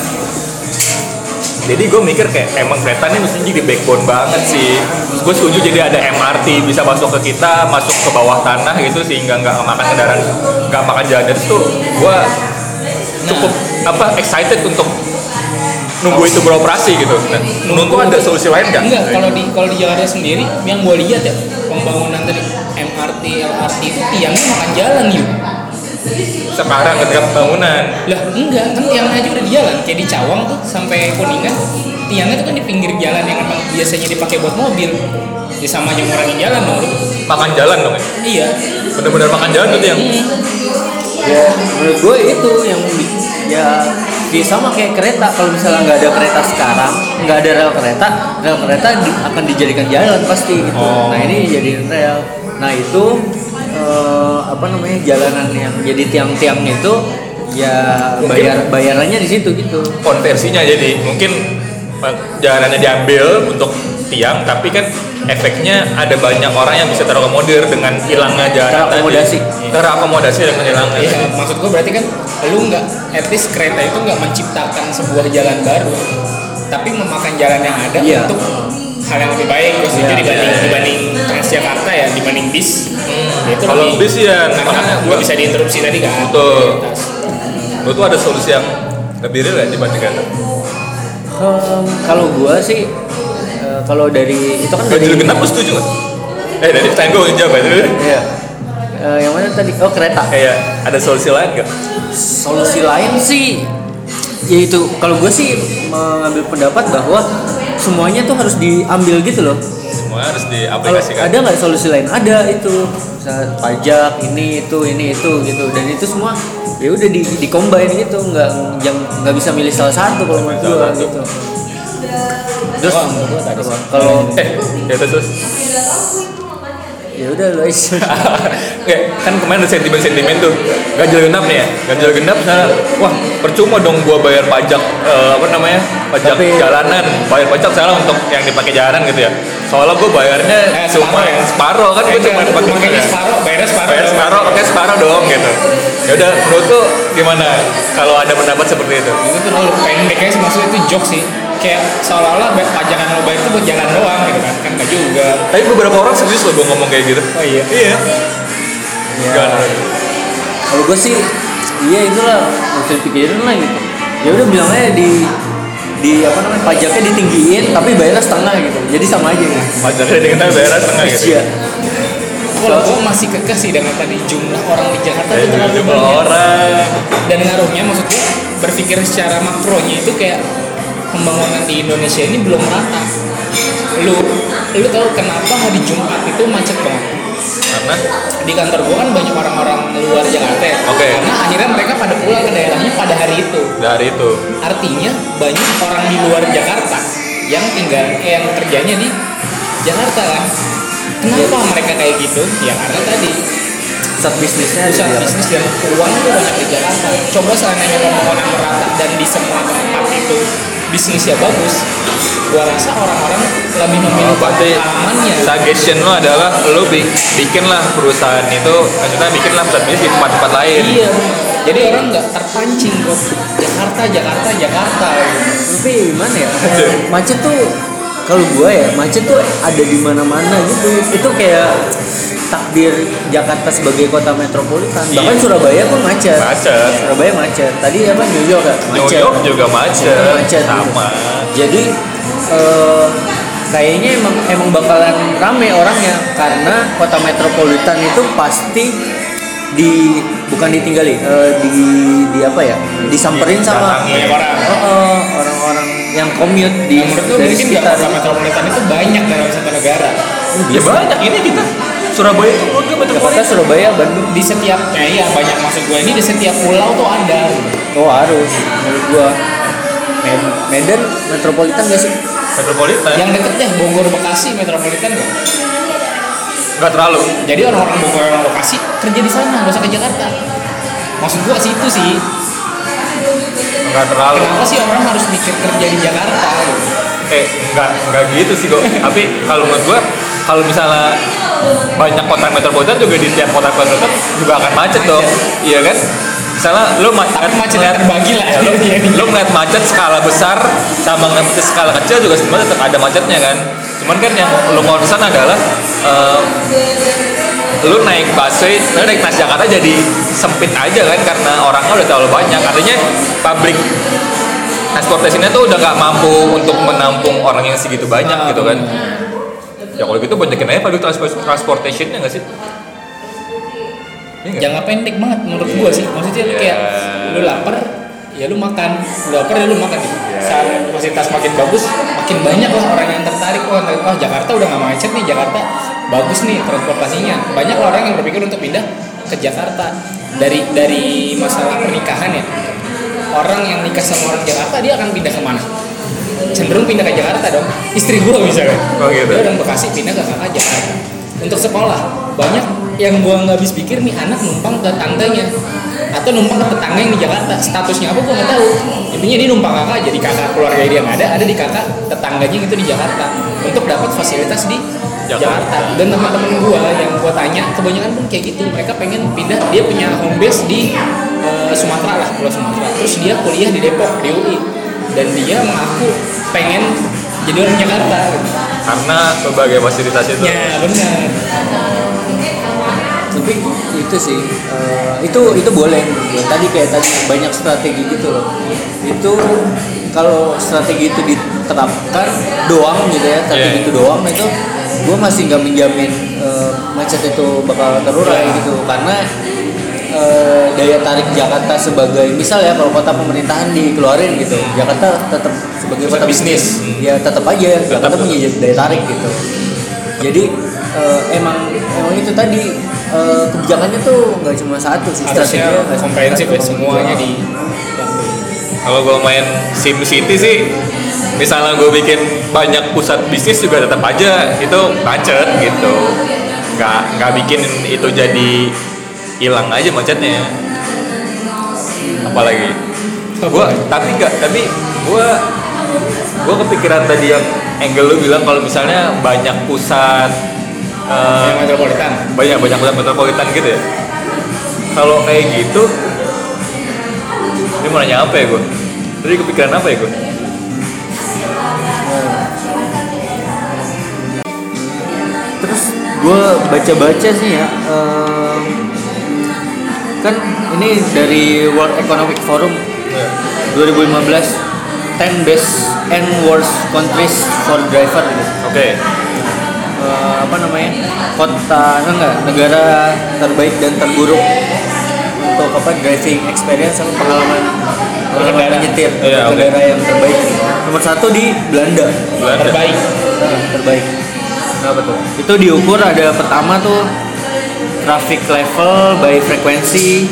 [SPEAKER 3] Jadi gue mikir kayak emang kereta ini mesti jadi backbone banget sih. Gue setuju jadi ada MRT bisa masuk ke kita, masuk ke bawah tanah gitu sehingga nggak makan kendaraan, nggak makan jalan dari situ. Gue cukup apa excited untuk nunggu itu beroperasi gitu. Nah, menurut ada solusi lain nggak?
[SPEAKER 2] Enggak, kalau di kalau di Jakarta sendiri yang gue lihat ya pembangunan tadi MRT, LRT itu tiangnya makan jalan yuk.
[SPEAKER 3] Sekarang ketika pembangunan
[SPEAKER 2] Lah enggak, kan tiangnya aja udah di jalan. Kayak di Cawang tuh sampai Kuningan, tiangnya tuh kan di pinggir jalan yang emang biasanya dipakai buat mobil. Ya sama aja ngurangin jalan dong.
[SPEAKER 3] makan jalan dong ya
[SPEAKER 2] Iya.
[SPEAKER 3] bener-bener makan jalan tuh yang
[SPEAKER 1] Ya menurut gue itu yang ya di- sama kayak kereta kalau misalnya nggak ada kereta sekarang nggak ada rel kereta rel kereta di- akan dijadikan jalan pasti gitu
[SPEAKER 3] Oh.
[SPEAKER 1] nah ini jadi rel nah itu eh, apa namanya jalanan yang jadi tiang-tiangnya itu ya bayar bayarannya di situ gitu
[SPEAKER 3] konversinya jadi mungkin eh, jalanannya diambil untuk tiang tapi kan efeknya ada banyak orang yang bisa terakomodir dengan hilangnya jalan
[SPEAKER 1] Terakomodasi.
[SPEAKER 3] tadi terakomodasi dengan hilangnya
[SPEAKER 2] Iya, maksud gue berarti kan lu nggak, at least kereta itu nggak menciptakan sebuah jalan baru, tapi memakan jalan yang ada
[SPEAKER 1] Iya.
[SPEAKER 2] untuk hal yang lebih baik. Gue setuju
[SPEAKER 1] Iya.
[SPEAKER 2] dibanding dibanding Transjakarta ya, dibanding bis. Ya, itu
[SPEAKER 3] Kalau
[SPEAKER 2] lebih-
[SPEAKER 3] bis ya,
[SPEAKER 2] karena
[SPEAKER 3] gua-
[SPEAKER 2] bisa diinterupsi tadi kan.
[SPEAKER 3] Betul. Lu tuh ada solusi yang lebih real ya dibandingkan
[SPEAKER 1] Em, kalau gua sih eh, kalau dari itu kan dari
[SPEAKER 3] ganjil genap lu setuju nggak? Eh dari pertanyaan gue jawab aja dulu.
[SPEAKER 1] Iya. Eh, yang mana tadi? Oh kereta.
[SPEAKER 3] Kayak ada solusi lain nggak?
[SPEAKER 1] Solusi lain sih yaitu kalau gue sih mengambil pendapat bahwa semuanya tuh harus diambil gitu loh.
[SPEAKER 3] Semua harus diaplikasikan.
[SPEAKER 1] ada nggak solusi lain? Ada itu. Misal pajak ini itu ini itu gitu dan itu semua ya udah di di combine gitu nggak yang nggak bisa milih salah satu kalau menurut
[SPEAKER 3] satu.
[SPEAKER 1] gitu. Terus
[SPEAKER 2] gua
[SPEAKER 1] kalau
[SPEAKER 3] Eh, ya terus.
[SPEAKER 1] Ya udah guys
[SPEAKER 3] Kayak kan kemarin ada sentimen-sentimen tuh. Ganjil genap nih ya? Ganjil genap misalnya wah percuma dong gua bayar pajak eh, apa namanya? Pajak
[SPEAKER 1] Tapi-
[SPEAKER 3] jalanan. Bayar pajak salah untuk yang dipakai jalanan gitu ya. Soalnya gua bayarnya
[SPEAKER 2] Eh,
[SPEAKER 3] cuma
[SPEAKER 2] separuh ya?
[SPEAKER 3] separuh kan gua cuma dipakai ya.
[SPEAKER 2] bayarnya separuh.
[SPEAKER 3] bayar separuh pakai separuh dong gitu. Ya udah menurut tuh gimana? Kalau ada pendapat seperti itu?
[SPEAKER 2] Itu tuh terlalu pendek aja sih maksudnya itu joke sih kayak seolah-olah yang lo bayar itu buat jalan doang gitu kan. Kan nggak juga.
[SPEAKER 3] Tapi beberapa orang serius loh gua ngomong kayak gitu.
[SPEAKER 2] Oh iya?
[SPEAKER 3] Iya. Gimana?
[SPEAKER 1] kalau gue sih iya itulah usah dipikirin lah gitu. Ya udah bilang aja di di apa namanya pajaknya ditinggiin tapi bayarnya setengah gitu. Jadi sama aja gitu.
[SPEAKER 3] Pajaknya dengan bayar setengah gitu.
[SPEAKER 1] Iya.
[SPEAKER 2] kalau gue masih kekeh sih dengan tadi jumlah orang di Jakarta itu terlalu
[SPEAKER 3] jumlah
[SPEAKER 2] banyak.
[SPEAKER 3] orang.
[SPEAKER 2] Dan ngaruhnya maksud gue berpikir secara makronya itu kayak pembangunan di Indonesia ini belum rata lu lu tahu kenapa hari Jumat itu macet banget?
[SPEAKER 3] Karena?
[SPEAKER 2] Di kantor gua kan banyak orang-orang luar Jakarta ya.
[SPEAKER 3] Oke.
[SPEAKER 2] karena akhirnya mereka pada pulang ke daerahnya pada hari itu.
[SPEAKER 3] Dari itu.
[SPEAKER 2] Artinya banyak orang di luar Jakarta yang tinggal eh, yang kerjanya di Jakarta kan. Kenapa? Mereka kayak gitu? Ya karena tadi
[SPEAKER 1] pusat bisnisnya
[SPEAKER 2] pusat
[SPEAKER 1] di apa?
[SPEAKER 2] bisnis dan uang itu banyak di Jakarta. Coba seandainya pembangunan merata dan di semua tempat itu bisnisnya bagus gua rasa orang-orang lebih memilih
[SPEAKER 3] Oh, berarti
[SPEAKER 2] pengalamannya
[SPEAKER 3] suggestion lo adalah lo bi bikin lah perusahaan itu maksudnya bikin lah pusat bisnis di tempat-tempat lain.
[SPEAKER 2] Iya. Jadi orang nggak terpancing kok Jakarta Jakarta Jakarta.
[SPEAKER 1] Tapi gimana ya? Macet tuh kalau gua ya macet tuh ada di mana-mana gitu. Itu kayak takdir Jakarta sebagai kota metropolitan. Bahkan
[SPEAKER 3] Iya.
[SPEAKER 1] Surabaya pun macet.
[SPEAKER 3] Macet.
[SPEAKER 1] Surabaya macet. Tadi apa New York
[SPEAKER 3] New
[SPEAKER 1] macet.
[SPEAKER 3] York juga macet,
[SPEAKER 1] macet
[SPEAKER 3] sama.
[SPEAKER 1] jadi eh, kayaknya emang emang bakalan rame orangnya. Karena kota metropolitan itu pasti di bukan ditinggali eh, di di apa ya? Disamperin sama
[SPEAKER 3] Didatangi.
[SPEAKER 2] Banyak orang.
[SPEAKER 1] Oh, oh, orang-orang yang commute di
[SPEAKER 2] Nah,
[SPEAKER 1] dari
[SPEAKER 2] mungkin
[SPEAKER 1] sekitar.
[SPEAKER 2] kota metropolitan itu banyak dalam satu negara.
[SPEAKER 3] Ya banyak. Ini kita Surabaya itu menurut gue
[SPEAKER 1] Jakarta
[SPEAKER 3] metropolitan
[SPEAKER 1] Surabaya Bandung
[SPEAKER 2] di setiap ya iya banyak maksud gue. Ini di setiap pulau tuh ada.
[SPEAKER 1] Oh harus. Menurut gua. Med- Medan metropolitan gak sih?
[SPEAKER 3] Metropolitan.
[SPEAKER 2] Yang deket deh Bogor Bekasi metropolitan nggak?
[SPEAKER 3] Nggak terlalu.
[SPEAKER 2] Jadi orang-orang Bogor orang Bekasi kerja di sana nggak usah ke Jakarta. Maksud gue ke situ sih.
[SPEAKER 3] Nggak terlalu.
[SPEAKER 2] Kenapa sih orang harus mikir kerja di Jakarta?
[SPEAKER 3] Eh nggak nggak gitu sih kok tapi kalau menurut gua kalau misalnya banyak kota metropolitan juga di tiap kota metropolitan juga akan macet dong. Iya kan? Misalnya lu macet
[SPEAKER 2] macetnya terbagi lah.
[SPEAKER 3] ya, lu, lu ngeliat macet skala besar sama ngeliat macet skala kecil juga sebenarnya tetap ada macetnya kan. Cuman kan yang lu concern adalah eh, lu naik busway, lu naik Transjakarta jadi sempit aja kan karena orangnya udah terlalu banyak. Artinya pabrik transportasinya tuh udah nggak mampu untuk menampung orang yang segitu banyak gitu kan ya kalau gitu banyakin aja public transport transportationnya nggak sih? Iya
[SPEAKER 2] jangka pendek banget menurut gua sih. Maksudnya lu
[SPEAKER 3] Ya.
[SPEAKER 2] kayak lu lapar ya lu makan. Lu lapar ya lu makan gitu.
[SPEAKER 3] Ya.
[SPEAKER 2] saat fasilitas makin bagus makin banyak lah orang yang tertarik. Wah, wah Jakarta udah nggak macet nih Jakarta bagus nih transportasinya. Banyak lah orang yang berpikir untuk pindah ke Jakarta. Dari dari masalah pernikahan ya. Orang yang nikah sama orang Jakarta dia akan pindah ke mana cenderung pindah ke Jakarta dong. Istri gua misalnya
[SPEAKER 3] Oh, gitu.
[SPEAKER 2] dia orang Bekasi pindah ke kakak Jakarta. Untuk sekolah banyak yang gua nggak habis pikir nih anak numpang ke tantenya. Atau numpang ke tetangga yang di Jakarta. Statusnya apa gua nggak tahu. Intinya dia numpang kakak jadi kakak keluarga dia nggak ada ada di kakak tetangganya gitu di Jakarta. Untuk dapat fasilitas di
[SPEAKER 3] Jakarta.
[SPEAKER 2] Jakarta. Dan teman-teman gua yang gua tanya kebanyakan pun kayak gitu. Mereka pengen pindah. Dia punya home base di eh, Sumatera lah Pulau Sumatera. Terus dia kuliah di Depok di UI dan dia mengaku pengen jadi orang Jakarta.
[SPEAKER 3] Karena berbagai fasilitas itu
[SPEAKER 2] ya benar.
[SPEAKER 1] Tapi itu sih eh, itu itu boleh. Tadi kayak tadi banyak strategi gitu loh. Itu kalau strategi itu diterapkan doang gitu ya strategi
[SPEAKER 3] Iya.
[SPEAKER 1] itu doang itu gue masih nggak menjamin eh, macet itu bakal terurai
[SPEAKER 2] Iya.
[SPEAKER 1] gitu. Karena eh, daya tarik Jakarta sebagai misal ya kalau kota pemerintahan dikeluarin gitu Jakarta tetap sebagai kota
[SPEAKER 2] bisnis.
[SPEAKER 1] ya tetap aja Jakarta punya daya tarik gitu jadi eh, emang emang itu tadi eh, kebijakannya tuh nggak cuma satu sih strateginya
[SPEAKER 2] komprehensif ya semuanya di
[SPEAKER 3] Kalau gue main Sim City sih, misalnya gue bikin banyak pusat bisnis juga tetap aja itu macet gitu. Nggak nggak bikin itu jadi hilang aja macetnya. Apalagi. Gua tapi nggak tapi gue gue kepikiran tadi yang angle lu bilang kalau misalnya banyak pusat eh,
[SPEAKER 2] yang metropolitan.
[SPEAKER 3] banyak banyak pusat metropolitan gitu ya. Kalau kayak gitu ini mau nanya apa ya gue tadi kepikiran apa ya gue
[SPEAKER 1] terus gue baca-baca sih ya em, kan ini dari World Economic Forum 2015 10 best and worst countries for driver. Gitu.
[SPEAKER 3] oke.
[SPEAKER 1] Eh, apa namanya? Kota enggak negara terbaik dan terburuk untuk apa driving experience sama pengalaman pengalaman menyetir
[SPEAKER 3] Iya, oke.
[SPEAKER 1] negara yang terbaik. Nomor satu di Belanda.
[SPEAKER 3] Belanda.
[SPEAKER 2] Terbaik.
[SPEAKER 1] Nah, terbaik. Kenapa tuh? Itu diukur ada pertama tuh traffic level by frekuensi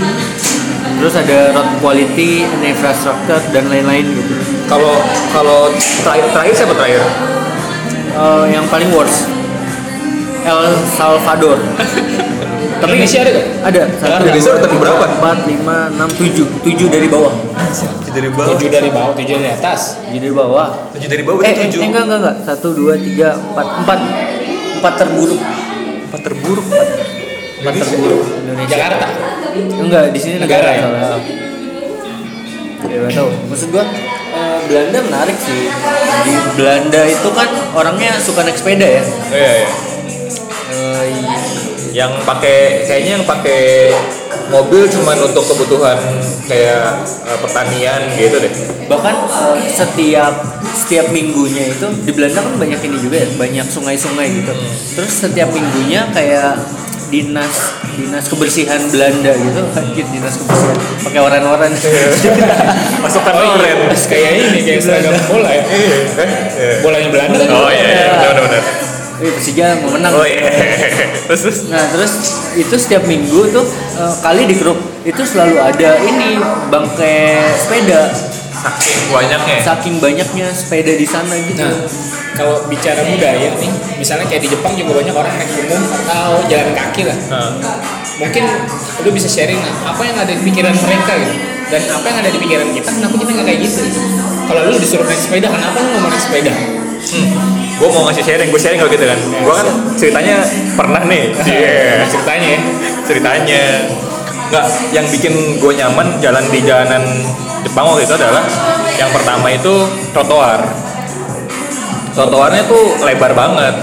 [SPEAKER 1] terus ada road quality and infrastructure dan lain-lain gitu.
[SPEAKER 3] Kalau kalau terakhir terakhir siapa terakhir?
[SPEAKER 1] Eh, yang paling worst El Salvador.
[SPEAKER 2] Tapi Indonesia ada gak?
[SPEAKER 1] ada. Satu
[SPEAKER 3] Indonesia urutan berapa?
[SPEAKER 1] empat lima enam tujuh. Tujuh dari bawah.
[SPEAKER 3] Dari bawah.
[SPEAKER 2] Tujuh dari bawah tujuh dari atas.
[SPEAKER 1] Tujuh dari bawah.
[SPEAKER 3] Tujuh dari bawah
[SPEAKER 1] eh,
[SPEAKER 3] itu
[SPEAKER 1] eh,
[SPEAKER 3] tujuh.
[SPEAKER 1] eh, enggak enggak enggak. Satu dua tiga empat. Empat. Empat terburuk.
[SPEAKER 3] Empat terburuk.
[SPEAKER 1] empat terburuk Indonesia
[SPEAKER 2] Jakarta
[SPEAKER 1] Enggak, di sini negara,
[SPEAKER 2] Negara ya?
[SPEAKER 1] soalnya. Ya tahu. Maksud gua eh, Belanda menarik sih. Di Belanda itu kan orangnya suka naik sepeda ya.
[SPEAKER 3] iya iya
[SPEAKER 1] Eh,
[SPEAKER 3] yang pakai kayaknya yang pakai mobil cuman untuk kebutuhan kayak eh, pertanian gitu deh
[SPEAKER 1] bahkan eh, setiap setiap minggunya itu di Belanda kan banyak ini juga ya, banyak sungai-sungai gitu. Terus setiap minggunya kayak dinas dinas kebersihan Belanda gitu. Anjir dinas kebersihan. Pakai oran-oran.
[SPEAKER 3] Pasukan
[SPEAKER 2] oh
[SPEAKER 3] oren
[SPEAKER 2] iya kayak ini kayak seragam bola ya. Bolanya Belanda kan?
[SPEAKER 3] Oh iya iya. Benar benar. Benar
[SPEAKER 1] Wih, Persija mau menang
[SPEAKER 3] oh iya. Terus terus?
[SPEAKER 1] Nah terus itu setiap minggu tuh eh, kali di grup itu selalu ada ini bangkai sepeda.
[SPEAKER 3] Saking banyaknya.
[SPEAKER 1] Saking banyaknya sepeda di sana gitu.
[SPEAKER 2] Nah, kalau bicara budaya nih, misalnya kayak di Jepang juga banyak orang naik umum atau jalan kaki lah.
[SPEAKER 3] Nah,
[SPEAKER 2] Mungkin lu bisa sharing lah, apa yang ada di pikiran mereka gitu. Dan apa yang ada di pikiran kita, kenapa kita nggak kayak gitu? Kalau lu disuruh naik sepeda, kenapa lu mau naik sepeda?
[SPEAKER 3] gue mau ngasih sharing, gue sharing kalau gitu kan. Gue kan ceritanya pernah nih. Iya.
[SPEAKER 2] Ceritanya ya.
[SPEAKER 3] ceritanya nggak yang bikin gue nyaman jalan di jalanan Jepang waktu itu adalah yang pertama itu trotoar trotoarnya tuh lebar banget.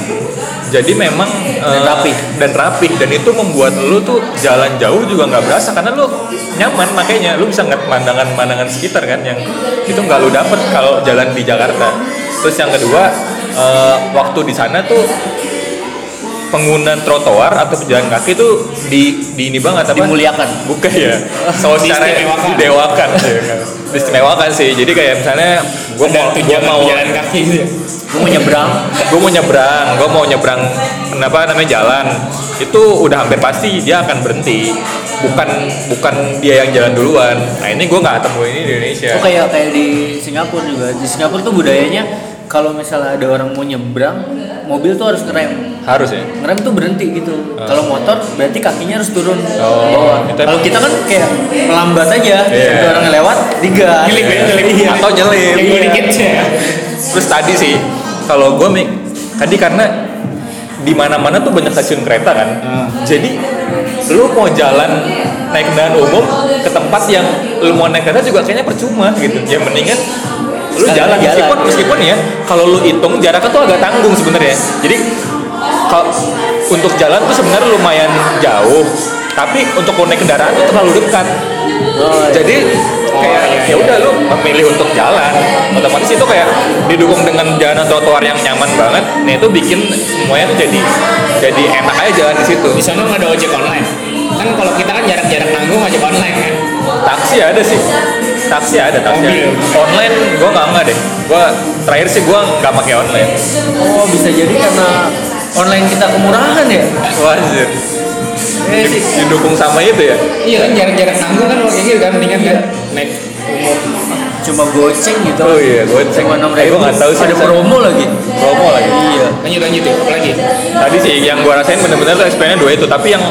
[SPEAKER 3] Jadi memang
[SPEAKER 1] Dan
[SPEAKER 3] eh,
[SPEAKER 1] rapih.
[SPEAKER 3] dan rapih. Dan itu membuat lu tuh jalan jauh juga nggak berasa. Karena lu nyaman makanya. Lu bisa ngeliat pemandangan-pemandangan sekitar kan yang itu nggak lu dapet kalau jalan di Jakarta. Terus yang kedua eh, waktu di sana tuh pengguna trotoar atau pejalan kaki tuh di di ini banget apa
[SPEAKER 1] Dimuliakan.
[SPEAKER 3] bukan ya so secara
[SPEAKER 2] Diistimewakan.
[SPEAKER 3] didewakan ya kan. diistimewakan sih jadi kayak misalnya gue mau gue mau
[SPEAKER 2] pejalan kaki gitu ya.
[SPEAKER 1] Gue mau nyebrang,
[SPEAKER 3] gue mau nyebrang gue mau nyebrang kenapa namanya jalan itu udah hampir pasti dia akan berhenti bukan bukan dia yang jalan duluan nah ini gue nggak ketemu ini di Indonesia
[SPEAKER 1] oh kayak kayak di Singapura juga. Di Singapura tuh budayanya kalau misalnya ada orang mau nyebrang, mobil tuh harus ngerem.
[SPEAKER 3] harus ya
[SPEAKER 1] Ngerem tuh berhenti gitu. Kalau motor berarti kakinya harus turun
[SPEAKER 3] Oh,
[SPEAKER 1] Kalau kita kan kayak melambat aja,
[SPEAKER 3] Iya.
[SPEAKER 1] ada orang yang lewat, digas.
[SPEAKER 2] Nyelip ya, nyelip.
[SPEAKER 1] Iya.
[SPEAKER 3] atau nyelip
[SPEAKER 2] Yang dikit ya.
[SPEAKER 3] terus tadi sih kalau gue mik tadi karena di mana mana tuh banyak stasiun kereta kan jadi lu mau jalan naik kendaraan umum ke tempat yang lu mau naik kereta juga kayaknya percuma gitu ya mendingan lu jalan
[SPEAKER 1] jalan,
[SPEAKER 3] meskipun meskipun ya kalau lu hitung jaraknya tuh agak tanggung sebenarnya. Jadi kalau untuk jalan tuh sebenarnya lumayan jauh. Tapi untuk naik kendaraan itu terlalu dekat.
[SPEAKER 1] Oh, iya.
[SPEAKER 3] jadi kayak
[SPEAKER 2] iya,
[SPEAKER 3] ya udah lu memilih untuk jalan. Otomatis itu kayak didukung dengan jalan trotoar yang nyaman banget. Nah itu bikin semuanya tuh jadi jadi enak aja jalan di situ.
[SPEAKER 2] Di sana nggak ada ojek online. Kan kalau kita kan jarang-jarang nanggung ojek online kan?
[SPEAKER 3] Taksi ada sih taksi ada taksi.
[SPEAKER 2] Mobil.
[SPEAKER 3] online gua nggak nggak deh. Gua terakhir sih gua nggak pakai online.
[SPEAKER 1] Oh bisa jadi karena online kita kemurahan ya?
[SPEAKER 3] Wajib
[SPEAKER 1] eh sih.
[SPEAKER 3] didukung sama itu ya?
[SPEAKER 2] Iya kan jarang-jarang nanggung kan kalau kayak gitu kan mendingan kan naik
[SPEAKER 1] cuma goceng gitu.
[SPEAKER 3] Oh iya goceng.
[SPEAKER 1] Cuma enam
[SPEAKER 3] Eh,
[SPEAKER 1] ribu.
[SPEAKER 3] nggak tahu sih.
[SPEAKER 1] Ada promo lagi.
[SPEAKER 3] Promo lagi.
[SPEAKER 1] Iya.
[SPEAKER 2] Lanjut lanjut ya lagi?
[SPEAKER 3] Tadi sih yang gua rasain bener-bener tuh experience dua itu. Tapi yang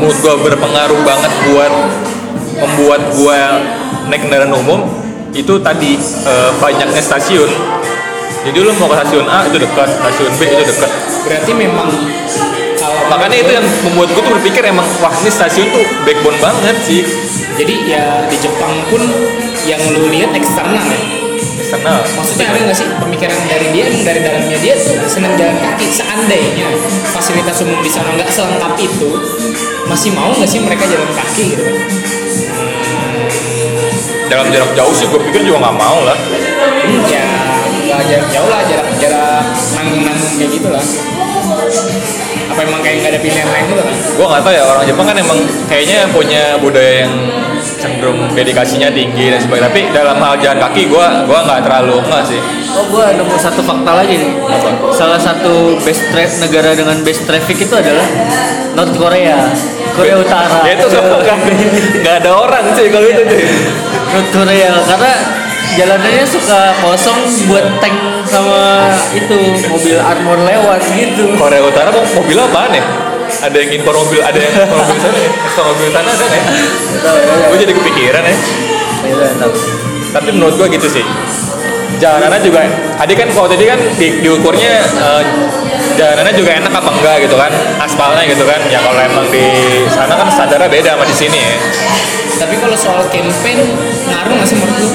[SPEAKER 3] menurut gua berpengaruh banget buat membuat gua naik kendaraan umum itu tadi eh, banyaknya stasiun. Jadi lu mau ke stasiun A itu dekat stasiun B itu dekat.
[SPEAKER 2] Berarti memang kalau
[SPEAKER 3] makanya itu yang membuat gua tuh berpikir emang wah ini stasiun tuh backbone banget sih.
[SPEAKER 2] Jadi ya di Jepang pun yang lu lihat eksternal ya
[SPEAKER 3] eksternal
[SPEAKER 2] maksudnya ada nggak sih pemikiran dari dia dari dalamnya dia tuh senang jalan kaki? Seandainya fasilitas umum di sana nggak selengkap itu masih mau nggak sih mereka jalan kaki gitu
[SPEAKER 3] dalam jarak jauh sih gua pikir juga nggak mau lah.
[SPEAKER 2] Hmm, ya nggak jarak jauh lah jarak jarak nanggung nanggung kayak gitu lah. Apa emang kayak nggak ada pilihan lain gitu kan?
[SPEAKER 3] Gue nggak tahu ya orang Jepang kan emang kayaknya punya budaya yang cenderung dedikasinya tinggi dan sebagainya. Tapi dalam hal jalan kaki gue gua nggak terlalu enggak sih.
[SPEAKER 1] Oh gua nemu satu fakta lagi nih.
[SPEAKER 3] Apa?
[SPEAKER 1] salah satu best tra- negara dengan best traffic itu adalah North Korea. Korea Utara.
[SPEAKER 3] Ya itu nggak ada orang sih kalau itu cuy
[SPEAKER 1] North Korea karena jalanannya suka kosong buat tank sama itu mobil armor lewat gitu.
[SPEAKER 3] Korea Utara mobil apaan ya? Ada yang impor mobil ada yang impor mobil sana ya? Ekspor mobil sana ada ya gue jadi kepikiran ya. Tapi menurut gue gitu sih. Jalanannya juga tadi kan kalau tadi kan di, diukurnya eh, jalanannya juga enak apa enggak gitu kan? Aspalnya gitu kan? Ya kalau emang di sana kan standarnya beda sama di sini. Ya
[SPEAKER 2] tapi kalau soal campaign ngaruh nggak sih menurut lu?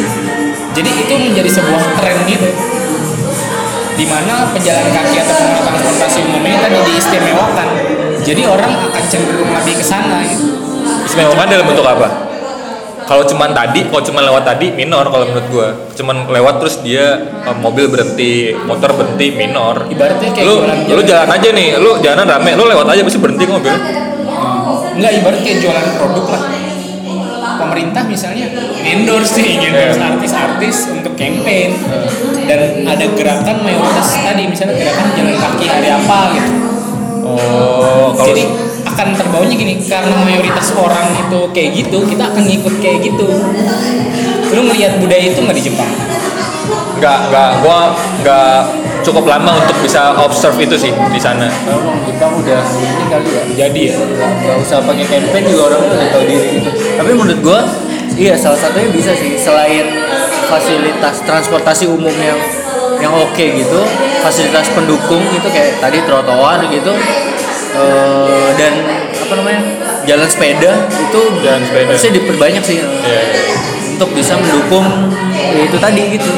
[SPEAKER 2] Jadi itu menjadi sebuah tren gitu. Di mana pejalan kaki atau pengguna transportasi umum ini tadi diistimewakan jadi orang akan cenderung lebih ke sana gitu.
[SPEAKER 3] istimewakan dalam bentuk apa kalau cuman tadi kalau cuman lewat tadi minor kalau menurut gua cuman lewat terus dia eh, mobil berhenti motor berhenti minor
[SPEAKER 2] ibaratnya kayak
[SPEAKER 3] lu lu jalan aja nih lu jalanan rame lu lewat aja pasti berhenti kok mobil
[SPEAKER 2] Enggak ibarat kayak jualan produk lah. Pemerintah misalnya endorse nih, endorse
[SPEAKER 3] Iya.
[SPEAKER 2] artis-artis untuk campaign dan ada gerakan mayoritas tadi misalnya gerakan jalan kaki hari apa gitu.
[SPEAKER 3] oh kalau
[SPEAKER 2] Jadi akan terbawanya gini karena mayoritas orang itu kayak gitu, kita akan ngikut kayak gitu. Lu ngelihat budaya itu nggak di Jepang?
[SPEAKER 3] nggak nggak gua nggak cukup lama untuk bisa observe itu sih di sana
[SPEAKER 1] Kalau Jepang udah ini kali ya
[SPEAKER 2] Jadi ya.
[SPEAKER 1] nggak usah pakai campaign juga orang udah tahu diri gitu tapi menurut gua iya salah satunya bisa sih selain fasilitas transportasi umum yang yang oke gitu fasilitas pendukung itu kayak tadi trotoar gitu eh, dan apa namanya jalan sepeda itu
[SPEAKER 3] Jalan sepeda.
[SPEAKER 1] harusnya diperbanyak sih
[SPEAKER 3] ya
[SPEAKER 1] untuk bisa mendukung ya itu tadi gitu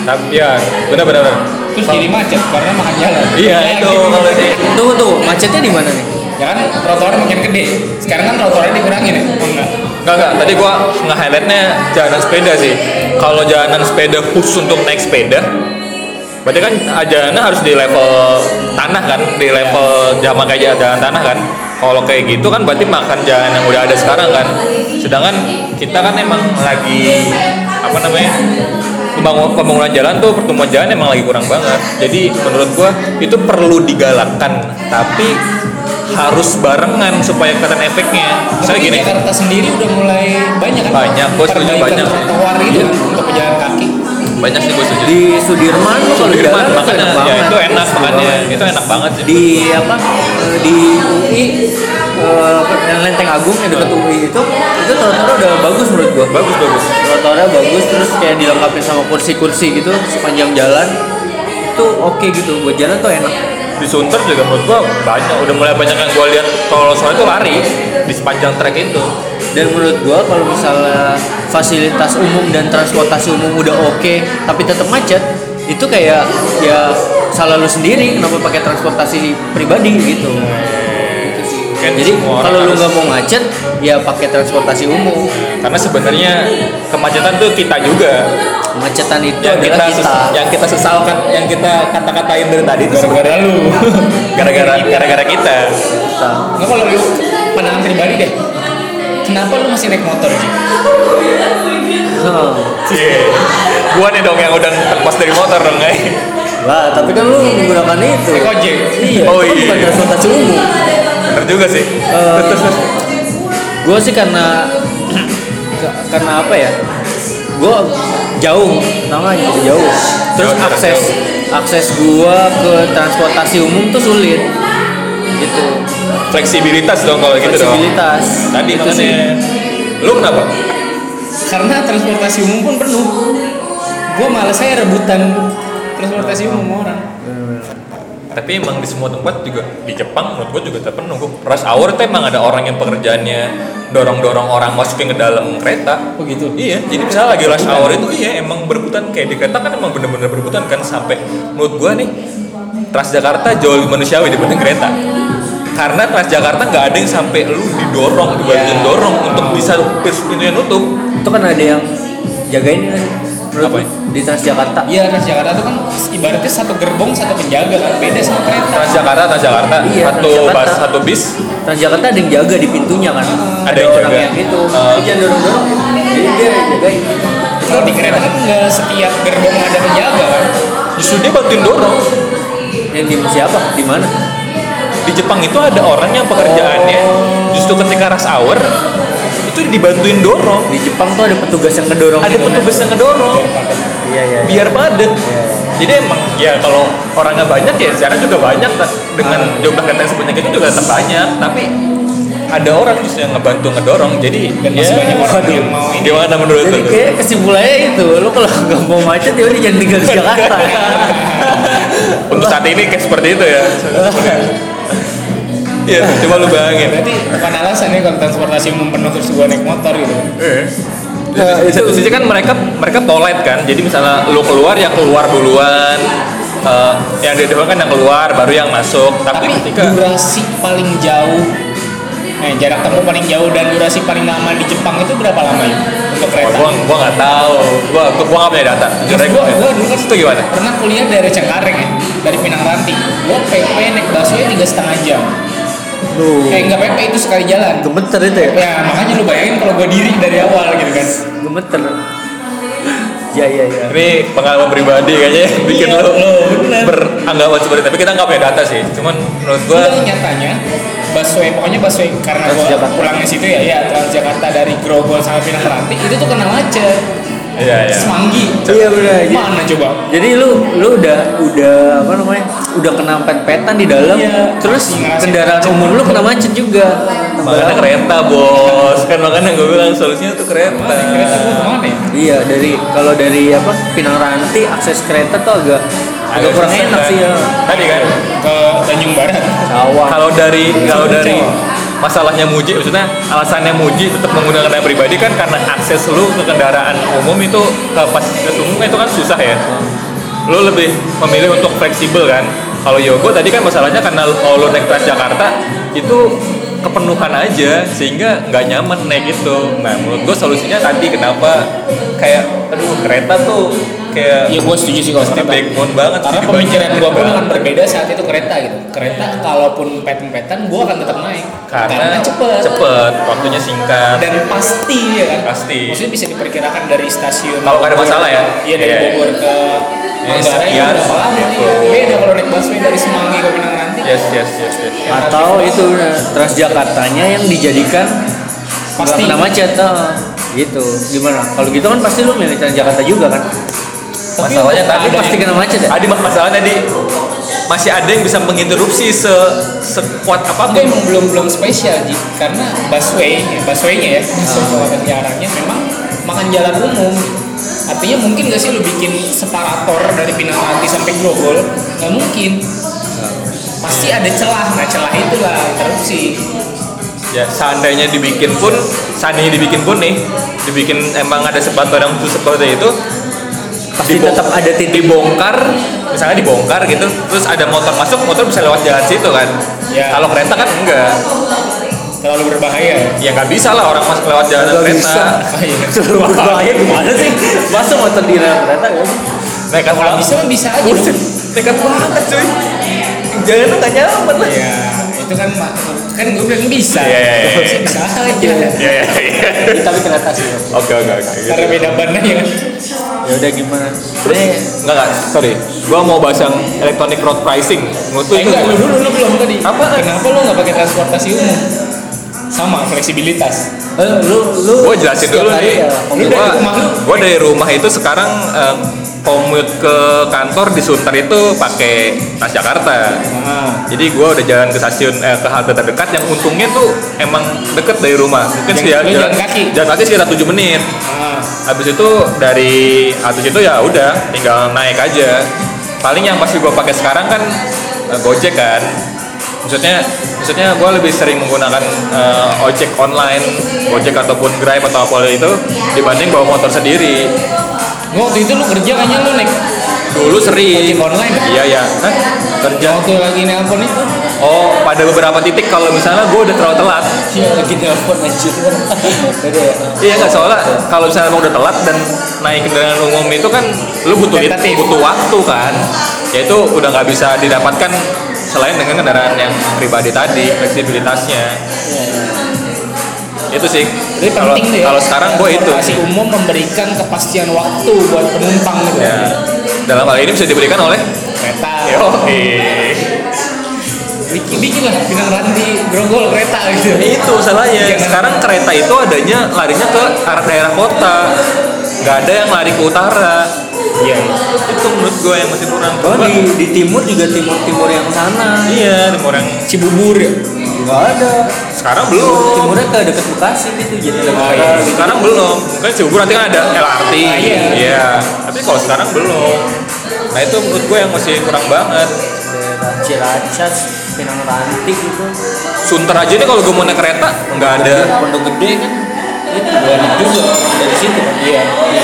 [SPEAKER 3] tapi ya benar benar.
[SPEAKER 2] Terus jadi macet karena makan jalan.
[SPEAKER 3] iya
[SPEAKER 2] Ya,
[SPEAKER 3] itu
[SPEAKER 2] gitu.
[SPEAKER 3] kalau di
[SPEAKER 1] tunggu tuh macetnya di mana nih
[SPEAKER 2] Ya kan trotoar makin gede. Sekarang kan trotoarnya dikurangin ya? Oh enggak.
[SPEAKER 3] Enggak, enggak. Tadi gua nge-highlightnya jalanan sepeda sih. Kalau jalanan sepeda khusus untuk naik sepeda, berarti kan jalannya harus di level tanah kan, di level zaman kayak jalan tanah kan. Kalau kayak gitu kan berarti makan jalan yang udah ada sekarang kan. Sedangkan kita kan emang lagi apa namanya? Pembangun, pembangunan jalan tuh pertumbuhan jalan emang lagi kurang banget. Jadi menurut gua itu perlu digalakkan, tapi harus barengan supaya kelihatan efeknya. Misalnya
[SPEAKER 2] Tapi
[SPEAKER 3] gini,
[SPEAKER 2] Jakarta sendiri udah mulai banyak kan?
[SPEAKER 3] Banyak,
[SPEAKER 2] perbaikan
[SPEAKER 3] banyak.
[SPEAKER 2] trotoar gitu kan untuk pejalan kaki.
[SPEAKER 3] Banyak sih gue setuju.
[SPEAKER 1] Di Sudirman lo kalau
[SPEAKER 3] Sudirman
[SPEAKER 1] jalan
[SPEAKER 3] makanya.
[SPEAKER 1] enak
[SPEAKER 3] ya itu enak makanya. Itu enak banget sih.
[SPEAKER 1] Di apa? Eh, di UI eh, apa, yang Lenteng Agung yang dekat UI itu itu trotoarnya udah bagus menurut gua.
[SPEAKER 3] Bagus bagus.
[SPEAKER 1] Trotoarnya bagus terus kayak dilengkapi sama kursi-kursi gitu sepanjang jalan itu oke gitu. Buat jalan tuh enak.
[SPEAKER 3] Di Sunter juga menurut gua banyak udah mulai banyak yang gua lihat kalau soalnya itu lari di sepanjang trek itu.
[SPEAKER 1] Dan menurut gua kalau misalnya fasilitas umum dan transportasi umum udah oke tapi tetap macet itu kayak ya salah lu sendiri kenapa pakai transportasi pribadi gitu. Sih.
[SPEAKER 3] Kan
[SPEAKER 1] Jadi kalau lu nggak mau macet, ya pakai transportasi umum.
[SPEAKER 3] karena sebenarnya kemacetan tuh kita juga.
[SPEAKER 1] Kemacetan itu
[SPEAKER 3] yang kita,
[SPEAKER 1] kita.
[SPEAKER 3] yang kita sesalkan yang kita kata-katain dari tadi itu
[SPEAKER 2] gara-gara lu.
[SPEAKER 3] Gara-gara gara-gara kita.
[SPEAKER 1] Kita.
[SPEAKER 2] nggak kalau lu pandangan pribadi deh kenapa lu masih naik motor sih
[SPEAKER 1] Hmm.
[SPEAKER 3] Cie. gua nih dong yang udah lepas dari motor dong guys
[SPEAKER 1] Lah, tapi kan lu menggunakan itu.
[SPEAKER 2] Naik ojek.
[SPEAKER 1] Iya.
[SPEAKER 3] Oh,
[SPEAKER 1] kan
[SPEAKER 3] iya.
[SPEAKER 1] Bukan transportasi umum.
[SPEAKER 3] bener juga sih
[SPEAKER 1] gue sih karena karena apa ya gue jauh namanya jauh terus
[SPEAKER 3] Jauh,
[SPEAKER 1] akses akses gue ke transportasi umum tuh sulit
[SPEAKER 3] fleksibilitas dong kalau gitu dong.
[SPEAKER 1] Fleksibilitas.
[SPEAKER 3] Tadi
[SPEAKER 1] Itu sih.
[SPEAKER 3] lu kenapa?
[SPEAKER 2] Karena transportasi umum pun penuh. Gue malas saya rebutan transportasi umum orang.
[SPEAKER 3] Tapi emang di semua tempat juga di Jepang menurut gua juga terpenuh rush hour itu emang ada orang yang pekerjaannya dorong-dorong orang masukin ke dalam kereta.
[SPEAKER 2] Oh gitu?
[SPEAKER 3] Iya, jadi misalnya lagi rush hour itu iya emang berebutan. Kayak di kereta kan emang bener-bener berebutan kan sampai menurut gua nih Transjakarta jauh lebih manusiawi dibanding kereta. Karena Transjakarta nggak ada yang sampai lu didorong, dibantuin
[SPEAKER 2] Ya.
[SPEAKER 3] dorong untuk bisa pintunya nutup.
[SPEAKER 1] itu kan ada yang jagain kan menurut
[SPEAKER 3] Apa ya?
[SPEAKER 1] di Transjakarta
[SPEAKER 2] Iya Transjakarta itu kan ibaratnya satu gerbong satu penjaga kan beda sama kereta.
[SPEAKER 3] Transjakarta, Transjakarta,
[SPEAKER 1] Iya,
[SPEAKER 3] satu
[SPEAKER 1] Transjakarta.
[SPEAKER 3] bus, satu bis.
[SPEAKER 1] Transjakarta ada yang jaga di pintunya kan
[SPEAKER 3] Ada yang
[SPEAKER 1] orang
[SPEAKER 3] jaga.
[SPEAKER 1] yang itu
[SPEAKER 3] Ah.
[SPEAKER 1] Dia jangan dorong dorong jadi dia jagain
[SPEAKER 2] Kalau di kereta kan nggak setiap gerbong ada penjaga kan.
[SPEAKER 3] Justru dia bantuin dorong.
[SPEAKER 1] yang di siapa di mana
[SPEAKER 3] Di Jepang itu ada orang yang pekerjaannya
[SPEAKER 1] Oh.
[SPEAKER 3] justru ketika rush hour itu dibantuin dorong.
[SPEAKER 1] di Jepang tuh ada petugas yang ngedorong
[SPEAKER 3] Ada petugas yang ngedorong.
[SPEAKER 1] iya iya
[SPEAKER 3] biar padat. Jadi emang ya kalau orangnya banyak ya sekarang juga banyak dengan jumlah kereta yang sebanyak itu juga tetap banyak. Tapi ada orang justru yang ngebantu ngedorong. Jadi
[SPEAKER 2] Dan masih
[SPEAKER 3] ya,
[SPEAKER 2] banyak orang
[SPEAKER 3] waduh,
[SPEAKER 2] yang mau ini.
[SPEAKER 3] Gimana menurut
[SPEAKER 1] Jadi
[SPEAKER 3] lu?
[SPEAKER 1] kayak kesimpulannya itu, lo kalau nggak mau macet ya udah jangan tinggal di Jakarta.
[SPEAKER 3] Untuk saat ini kayak seperti itu ya. Iya, coba lu bayangin.
[SPEAKER 2] Berarti bukan alasan ya kalau transportasi umum penuh terus gua naik motor gitu.
[SPEAKER 3] Di di satu sisi kan mereka mereka polite kan. Jadi misalnya lu keluar ya keluar duluan. Eh, yang di depan kan yang keluar baru yang masuk. Tapi,
[SPEAKER 2] Tapi
[SPEAKER 3] ketika
[SPEAKER 2] durasi paling jauh Eh, jarak tempuh paling jauh dan durasi paling lama di Jepang itu berapa lama ya untuk
[SPEAKER 3] Oh,
[SPEAKER 2] kereta?
[SPEAKER 3] gua gua nggak tahu. Gua gua gua nggak punya data. Jujur aja
[SPEAKER 2] gua, gua dulu kan
[SPEAKER 3] itu gimana?
[SPEAKER 2] pernah kuliah dari Cengkareng ya, dari Pinang Ranti. Gua PP naik busway tiga setengah jam.
[SPEAKER 1] Lu
[SPEAKER 2] Eh nggak PP itu sekali jalan.
[SPEAKER 1] gemeter itu ya?
[SPEAKER 2] Ya makanya lu bayangin kalau gua diri dari awal gitu kan.
[SPEAKER 1] Gemeter. Ya ya ya.
[SPEAKER 3] Ini pengalaman pribadi kayaknya yang bikin
[SPEAKER 2] Iya,
[SPEAKER 3] lo
[SPEAKER 2] lo,
[SPEAKER 3] beranggapan seperti itu. Tapi kita nggak punya data sih. Cuman menurut gua
[SPEAKER 2] Gua nyatanya busway pokoknya busway karena gua
[SPEAKER 1] Transjakarta.
[SPEAKER 2] pulangnya situ ya ya Transjakarta dari Grogol sampai Pinang Ranti itu tuh kena macet.
[SPEAKER 3] Iya iya.
[SPEAKER 2] Semanggi.
[SPEAKER 1] Iya benar. Jadi-
[SPEAKER 2] Mana coba?
[SPEAKER 1] Jadi lu lu udah udah apa namanya? Udah kena pet-petan di dalam.
[SPEAKER 2] Iya.
[SPEAKER 1] Terus kendaraan umum lu kena macet juga.
[SPEAKER 3] Makanya kereta bos. Kan makanya gue bilang solusinya tuh kereta.
[SPEAKER 2] Kereta gua ke mana ya?
[SPEAKER 1] Iya dari kalau dari apa Pinang Ranti akses kereta tuh agak agak kurang enak
[SPEAKER 3] kan?
[SPEAKER 1] sih ya.
[SPEAKER 3] Tadi kan.
[SPEAKER 2] Ke Tanjung Barat.
[SPEAKER 3] Kalau dari kalau dari masalahnya Muji, maksudnya alasannya Muji tetap menggunakan kendaraan pribadi kan karena akses lu ke kendaraan umum itu ke fasilitas umum itu kan susah ya. Lu lebih memilih untuk fleksibel kan. Kalau Yogo tadi kan masalahnya karena kalau naik Transjakarta itu kepenuhan aja sehingga nggak nyaman naik itu. Nah menurut gua solusinya tadi kenapa kayak aduh kereta tuh kayak
[SPEAKER 2] Iya gue setuju sih kalau kereta.
[SPEAKER 3] backbone banget
[SPEAKER 2] Karena
[SPEAKER 3] sih
[SPEAKER 2] pemikiran gue pun akan berbeda saat itu kereta gitu. Kereta kalaupun pet-petan gue akan tetap naik.
[SPEAKER 3] karena,
[SPEAKER 2] cepet.
[SPEAKER 3] cepet waktunya singkat
[SPEAKER 2] Dan pasti ya kan.
[SPEAKER 3] Pasti.
[SPEAKER 2] Maksudnya bisa diperkirakan dari stasiun.
[SPEAKER 3] Kalau ada masalah ya?
[SPEAKER 2] Iya dari
[SPEAKER 3] Iya.
[SPEAKER 2] Bogor ke
[SPEAKER 3] Ya,
[SPEAKER 2] Manggarai
[SPEAKER 3] sekian.
[SPEAKER 2] berapa lama. Beda kalau naik busway dari Semanggi ke
[SPEAKER 3] yes yes yes, yes.
[SPEAKER 1] Atau itu nah, Transjakartanya yang dijadikan
[SPEAKER 2] Pasti.
[SPEAKER 1] kena macet. ah. gitu. Gimana? Kalau gitu kan pasti lu milih Transjakarta juga kan?
[SPEAKER 3] Masalahnya tadi
[SPEAKER 1] Tapi pasti kena macet ya?
[SPEAKER 3] Tadi mas- masalahnya tadi masih ada yang bisa menginterupsi se sekuat
[SPEAKER 2] Itu
[SPEAKER 3] apa pun.
[SPEAKER 2] emang belum belum spesial Ji. karena busway, ya, busway-nya ya, busway jarangnya memang makan jalan umum. Artinya mungkin gak sih lu bikin separator dari Pinang Ranti sampai Grogol? Gak mungkin. Pasti ada celah, nah celah itulah interupsi.
[SPEAKER 3] Ya seandainya dibikin pun, seandainya dibikin pun nih, dibikin emang ada sepatu yang khusus seperti itu,
[SPEAKER 1] Pasti
[SPEAKER 3] dibong-
[SPEAKER 1] tetap ada titik
[SPEAKER 3] dibongkar, misalnya dibongkar gitu, terus ada motor masuk, motor bisa lewat jalan situ kan.
[SPEAKER 2] Ya.
[SPEAKER 3] Kalau kereta kan enggak.
[SPEAKER 2] terlalu berbahaya
[SPEAKER 3] Ya nggak bisa lah orang masuk lewat jalan
[SPEAKER 1] Nggak
[SPEAKER 3] kereta.
[SPEAKER 1] bisa.
[SPEAKER 2] oh, iya.
[SPEAKER 1] Terlalu berbahaya gimana sih? Masa motor di rel kereta kan?
[SPEAKER 3] Nekat
[SPEAKER 2] kalau
[SPEAKER 3] banget.
[SPEAKER 2] bisa mah bisa aja
[SPEAKER 3] nekat banget cuy.
[SPEAKER 1] Jalan tuh nggak nyaman lah.
[SPEAKER 2] ya itu kan kan gue bilang bisa
[SPEAKER 3] Iya, iya, iya.
[SPEAKER 2] Bisa- aja
[SPEAKER 3] Iya iya iya.
[SPEAKER 1] Tapi kereta sih.
[SPEAKER 3] Oke oke oke.
[SPEAKER 2] karena beda ban aja kan
[SPEAKER 1] Ya udah gimana?
[SPEAKER 3] Terus enggak enggak, sorry. Gua mau bahas yang electronic road pricing. Menurut lu
[SPEAKER 2] eh,
[SPEAKER 3] itu
[SPEAKER 2] enggak lu dulu lu belum tadi
[SPEAKER 3] Apa?
[SPEAKER 2] kenapa lu nggak pakai transportasi umum sama fleksibilitas
[SPEAKER 1] Eh, lu lu
[SPEAKER 3] gue jelasin dulu nih.
[SPEAKER 1] ya,
[SPEAKER 3] Gua, gua dari rumah itu sekarang eh, commute ke kantor di Sunter itu pakai Transjakarta.
[SPEAKER 2] nah
[SPEAKER 3] Jadi gue udah jalan ke stasiun eh, ke halte terdekat yang untungnya tuh emang deket dari rumah. Mungkin sekitar
[SPEAKER 2] lu jalan kaki?
[SPEAKER 3] Jalan kaki sekitar 7 menit.
[SPEAKER 2] nah
[SPEAKER 3] Habis itu dari habis itu ya udah tinggal naik aja. Paling yang masih gue pakai sekarang kan eh, Gojek kan. Maksudnya maksudnya gue lebih sering menggunakan eh, ojek online, Gojek ataupun Grab atau apa itu dibanding bawa motor sendiri.
[SPEAKER 2] Gua waktu itu lu kerja kayaknya lu naik
[SPEAKER 3] Dulu sering.
[SPEAKER 2] Ojek online?
[SPEAKER 3] Iya ya. Hah? Kerja.
[SPEAKER 2] waktu lagi nelpon itu
[SPEAKER 3] Oh, pada beberapa titik kalau misalnya gue udah terlalu telat.
[SPEAKER 1] Iya lagi telepon anjir. Beda ya.
[SPEAKER 3] Iya nggak soalnya kalau misalnya emang udah telat dan naik kendaraan umum itu kan lu butuh
[SPEAKER 2] Tentatif.
[SPEAKER 3] butuh waktu kan. Ya itu udah nggak bisa didapatkan selain dengan kendaraan yang pribadi tadi fleksibilitasnya. Itu sih.
[SPEAKER 2] Jadi
[SPEAKER 3] Kalau
[SPEAKER 2] penting ya.
[SPEAKER 3] kalau sekarang gue itu.
[SPEAKER 2] Transportasi umum memberikan kepastian waktu buat penumpang gitu.
[SPEAKER 3] Ya. Dalam hal ini bisa diberikan oleh
[SPEAKER 2] Kereta.
[SPEAKER 3] Oke.
[SPEAKER 2] Bikin, bikin lah Pinang Ranti grogol kereta gitu.
[SPEAKER 3] Itu masalahnya.
[SPEAKER 2] Jangan-
[SPEAKER 3] Sekarang kereta itu adanya larinya ke arah daerah kota. Nggak ada yang lari ke utara.
[SPEAKER 2] Iya.
[SPEAKER 3] Itu menurut gue yang masih kurang.
[SPEAKER 1] Oh di, di timur juga timur timur yang sana.
[SPEAKER 3] Iya, timur yang
[SPEAKER 2] Cibubur ya.
[SPEAKER 1] Nggak ada.
[SPEAKER 3] Sekarang belum.
[SPEAKER 1] timurnya ke dekat Bekasi gitu jadi
[SPEAKER 2] Oh,
[SPEAKER 1] negara.
[SPEAKER 2] iya.
[SPEAKER 3] Sekarang belum. Mungkin Cibubur nanti kan ada LRT.
[SPEAKER 2] Ah, iya.
[SPEAKER 3] Iya. Tapi kalau sekarang belum. Nah itu menurut gue yang masih kurang banget.
[SPEAKER 1] Cilacap, Pinang Ranti gitu.
[SPEAKER 3] Sunter aja nih kalau gue mau naik kereta nggak ada.
[SPEAKER 1] Pondok Gede kan. Itu banyak juga dari situ kan. Iya. Iya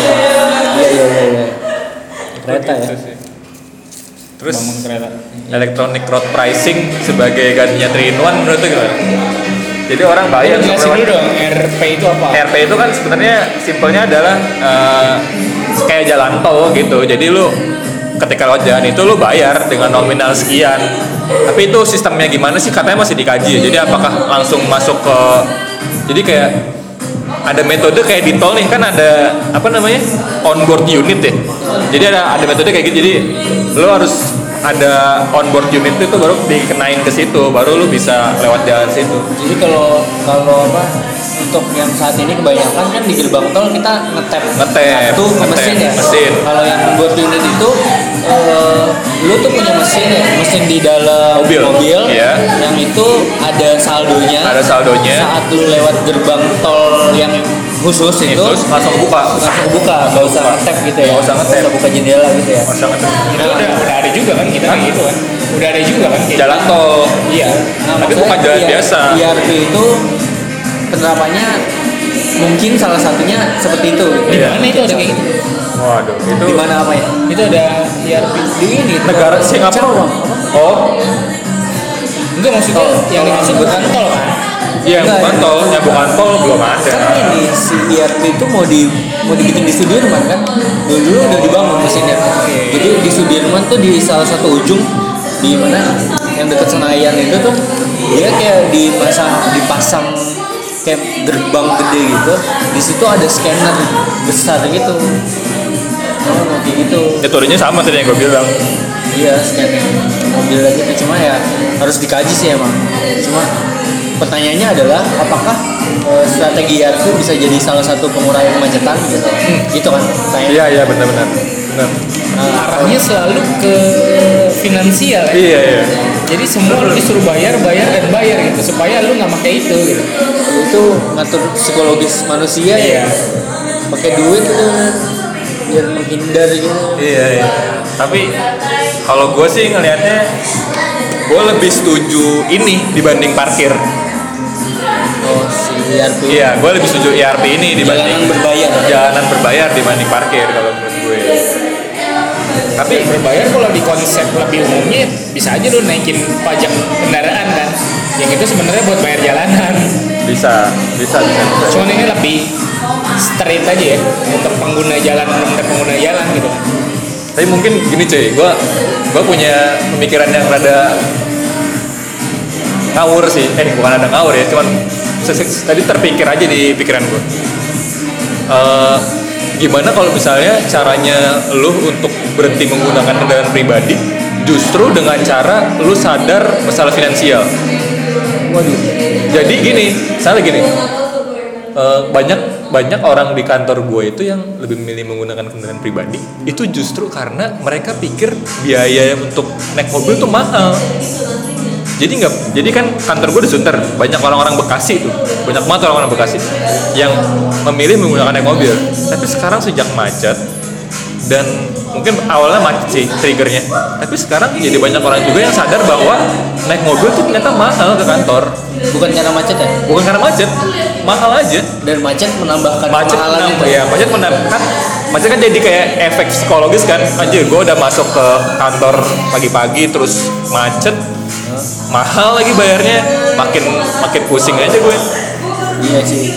[SPEAKER 1] iya iya. iya. Kereta ya.
[SPEAKER 3] Terus
[SPEAKER 2] Bangun kereta.
[SPEAKER 3] electronic road pricing sebagai gantinya 3 in 1 menurut lu gimana? Jadi orang bayar untuk
[SPEAKER 2] Jelasin dulu dong RP itu apa?
[SPEAKER 3] RP itu kan sebenarnya simpelnya adalah eh, kayak jalan tol gitu. Jadi lu ketika lewat jalan itu lu bayar dengan nominal sekian. Tapi itu sistemnya gimana sih katanya masih dikaji. ya. Jadi apakah langsung masuk ke jadi kayak ada metode kayak di tol nih kan ada apa namanya onboard unit ya. Jadi ada ada metode kayak gitu. Jadi lu harus ada onboard unit itu baru dikenain ke situ, baru lu bisa lewat jalan situ.
[SPEAKER 1] Jadi kalau kalau apa untuk yang saat ini kebanyakan kan di gerbang tol kita Ngetap, kartu ke
[SPEAKER 3] ngetap,
[SPEAKER 1] mesin ya.
[SPEAKER 3] mesin.
[SPEAKER 1] Kalau yang membuat unit itu eh, lu tuh punya mesin ya, mesin di dalam
[SPEAKER 3] Mobil, iya.
[SPEAKER 1] yang itu ada saldonya.
[SPEAKER 3] Ada saldonya.
[SPEAKER 1] Saat lu lewat gerbang tol yang khusus itu
[SPEAKER 3] Terus langsung buka.
[SPEAKER 1] langsung buka, nggak usah ngetap gitu ya.
[SPEAKER 3] Nggak usah ngetap.
[SPEAKER 1] Nggak buka jendela gitu ya.
[SPEAKER 3] Oh, sangat
[SPEAKER 2] Itu udah udah ada juga kan kita kayak gitu kan. Udah ada juga kan kayak
[SPEAKER 3] jalan tol.
[SPEAKER 2] Iya.
[SPEAKER 1] Nah,
[SPEAKER 3] Tapi bukan jalan
[SPEAKER 1] IR
[SPEAKER 3] biasa.
[SPEAKER 1] IRP itu penerapannya mungkin salah satunya seperti itu. gitu.
[SPEAKER 2] Di
[SPEAKER 3] Iya.
[SPEAKER 2] mana itu ada kayak gitu?
[SPEAKER 3] Waduh, itu
[SPEAKER 1] Di mana apa ya?
[SPEAKER 2] Itu ada IRP.
[SPEAKER 1] Di ini
[SPEAKER 3] negara Singapura. Oh,
[SPEAKER 2] Enggak maksudnya
[SPEAKER 1] Tol.
[SPEAKER 2] yang dimaksud bukan tol kan?
[SPEAKER 3] Iya
[SPEAKER 1] Enggak,
[SPEAKER 3] bukan
[SPEAKER 1] ya.
[SPEAKER 3] tol, bukan tol belum
[SPEAKER 1] Kan
[SPEAKER 3] ada.
[SPEAKER 1] ini si IRP itu mau di mau dibikin di Sudirman kan? Dulu dulu udah dibangun mesinnya. Jadi di Sudirman tuh di salah satu ujung di mana yang dekat Senayan itu tuh dia kayak dipasang dipasang kayak gerbang gede gitu. Di situ ada scanner besar gitu. Oh, kayak gitu.
[SPEAKER 3] Metodenya sama tadi yang gue bilang.
[SPEAKER 1] Iya, scanning mobil lagi itu cuma ya harus dikaji sih emang. Cuma pertanyaannya adalah apakah eh, strategi IRQ bisa jadi salah satu pengurai kemacetan gitu? Gitu kan pertanyaannya.
[SPEAKER 3] Iya iya benar-benar. Benar.
[SPEAKER 1] Nah,
[SPEAKER 2] Arahnya selalu ke finansial ya.
[SPEAKER 3] Iya iya.
[SPEAKER 2] Jadi semua lu disuruh bayar, bayar dan bayar gitu supaya lu nggak pakai itu gitu.
[SPEAKER 1] itu ngatur psikologis manusia
[SPEAKER 2] Iya.
[SPEAKER 1] ya. Pakai duit itu biar menghindar gitu.
[SPEAKER 3] Iya iya. Tapi kalau gue sih ngelihatnya gue lebih setuju ini dibanding parkir.
[SPEAKER 1] IRP.
[SPEAKER 3] Iya, gue lebih setuju ERP ini dibanding
[SPEAKER 1] Jalanan berbayar.
[SPEAKER 3] jalanan berbayar dibanding parkir kalau menurut gue. Tapi
[SPEAKER 2] berbayar kalau di konsep lebih umumnya bisa aja lu naikin pajak kendaraan kan. Yang itu sebenarnya buat bayar jalanan.
[SPEAKER 3] bisa, bisa, bisa. bisa.
[SPEAKER 2] Cuman ini lebih straight aja ya untuk pengguna jalan benar pengguna jalan gitu kan.
[SPEAKER 3] Tapi mungkin gini cuy, gue gua punya pemikiran yang rada ngawur sih. Eh bukan ada ngawur ya, cuman tadi terpikir aja di pikiran gue. Eh, gimana kalau misalnya caranya lu untuk berhenti menggunakan kendaraan pribadi justru dengan cara lu sadar masalah finansial.
[SPEAKER 1] Waduh.
[SPEAKER 3] Jadi gini, salah gini. eh, banyak banyak orang di kantor gue itu yang lebih memilih menggunakan kendaraan pribadi itu justru karena mereka pikir biaya untuk naik mobil tuh mahal. Jadi nggak, jadi kan kantor gue di Sunter banyak orang-orang Bekasi tuh, banyak banget orang-orang Bekasi yang memilih menggunakan naik mobil. Tapi sekarang sejak macet dan mungkin awalnya macet sih triggernya, tapi sekarang jadi banyak orang juga yang sadar bahwa naik mobil tuh ternyata mahal ke kantor.
[SPEAKER 1] Bukan karena macet ya?
[SPEAKER 3] Bukan karena macet, mahal aja.
[SPEAKER 1] Dan macet menambahkan
[SPEAKER 3] Macet menambah,
[SPEAKER 1] itu.
[SPEAKER 3] ya, macet menambah kan, macet kan jadi kayak efek psikologis kan. Anjir, gue udah masuk ke kantor pagi-pagi terus macet, mahal lagi bayarnya, makin makin pusing aja gue.
[SPEAKER 1] Iya sih.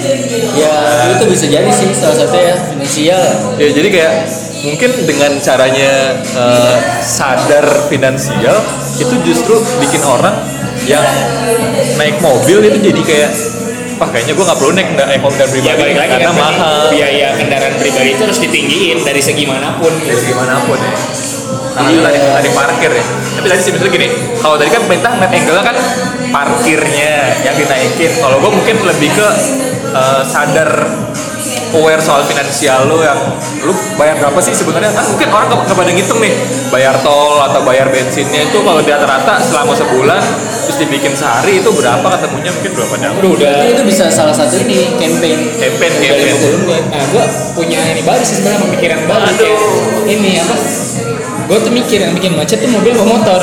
[SPEAKER 1] Ya itu bisa jadi sih salah satu ya finansial.
[SPEAKER 3] Ya jadi kayak mungkin dengan caranya eh, sadar finansial itu justru bikin orang yang naik mobil itu jadi kayak wah kayaknya gue nggak perlu naik mobil
[SPEAKER 2] Ya
[SPEAKER 3] pribadi
[SPEAKER 2] balik lagi
[SPEAKER 3] karena
[SPEAKER 2] kan
[SPEAKER 3] mahal.
[SPEAKER 2] biaya kendaraan pribadi itu harus ditinggiin dari segi mana pun.
[SPEAKER 3] dari gimana pun ya karena itu tadi, tadi parkir ya. Tapi tadi sih misalnya gini kalau tadi kan pemerintah net angle kan parkirnya yang dinaikin. Kalau gue mungkin lebih ke eh, sadar aware soal finansial lo yang lu bayar berapa sih sebenarnya? Kan mungkin orang nggak nggak pada ngitung nih bayar tol atau bayar bensinnya itu kalau di rata-rata selama sebulan terus dibikin sehari itu berapa ketemunya? Mungkin berapa jam
[SPEAKER 2] Udah. Udah
[SPEAKER 1] Itu bisa salah satu ini campaign.
[SPEAKER 3] campaign
[SPEAKER 2] Udah
[SPEAKER 3] campaign.
[SPEAKER 2] 50 menit. Nah, gue punya ini baru sih sebenarnya pemikiran baru kayak ini apa? Gue tuh mikir yang bikin macet tuh mobil atau motor.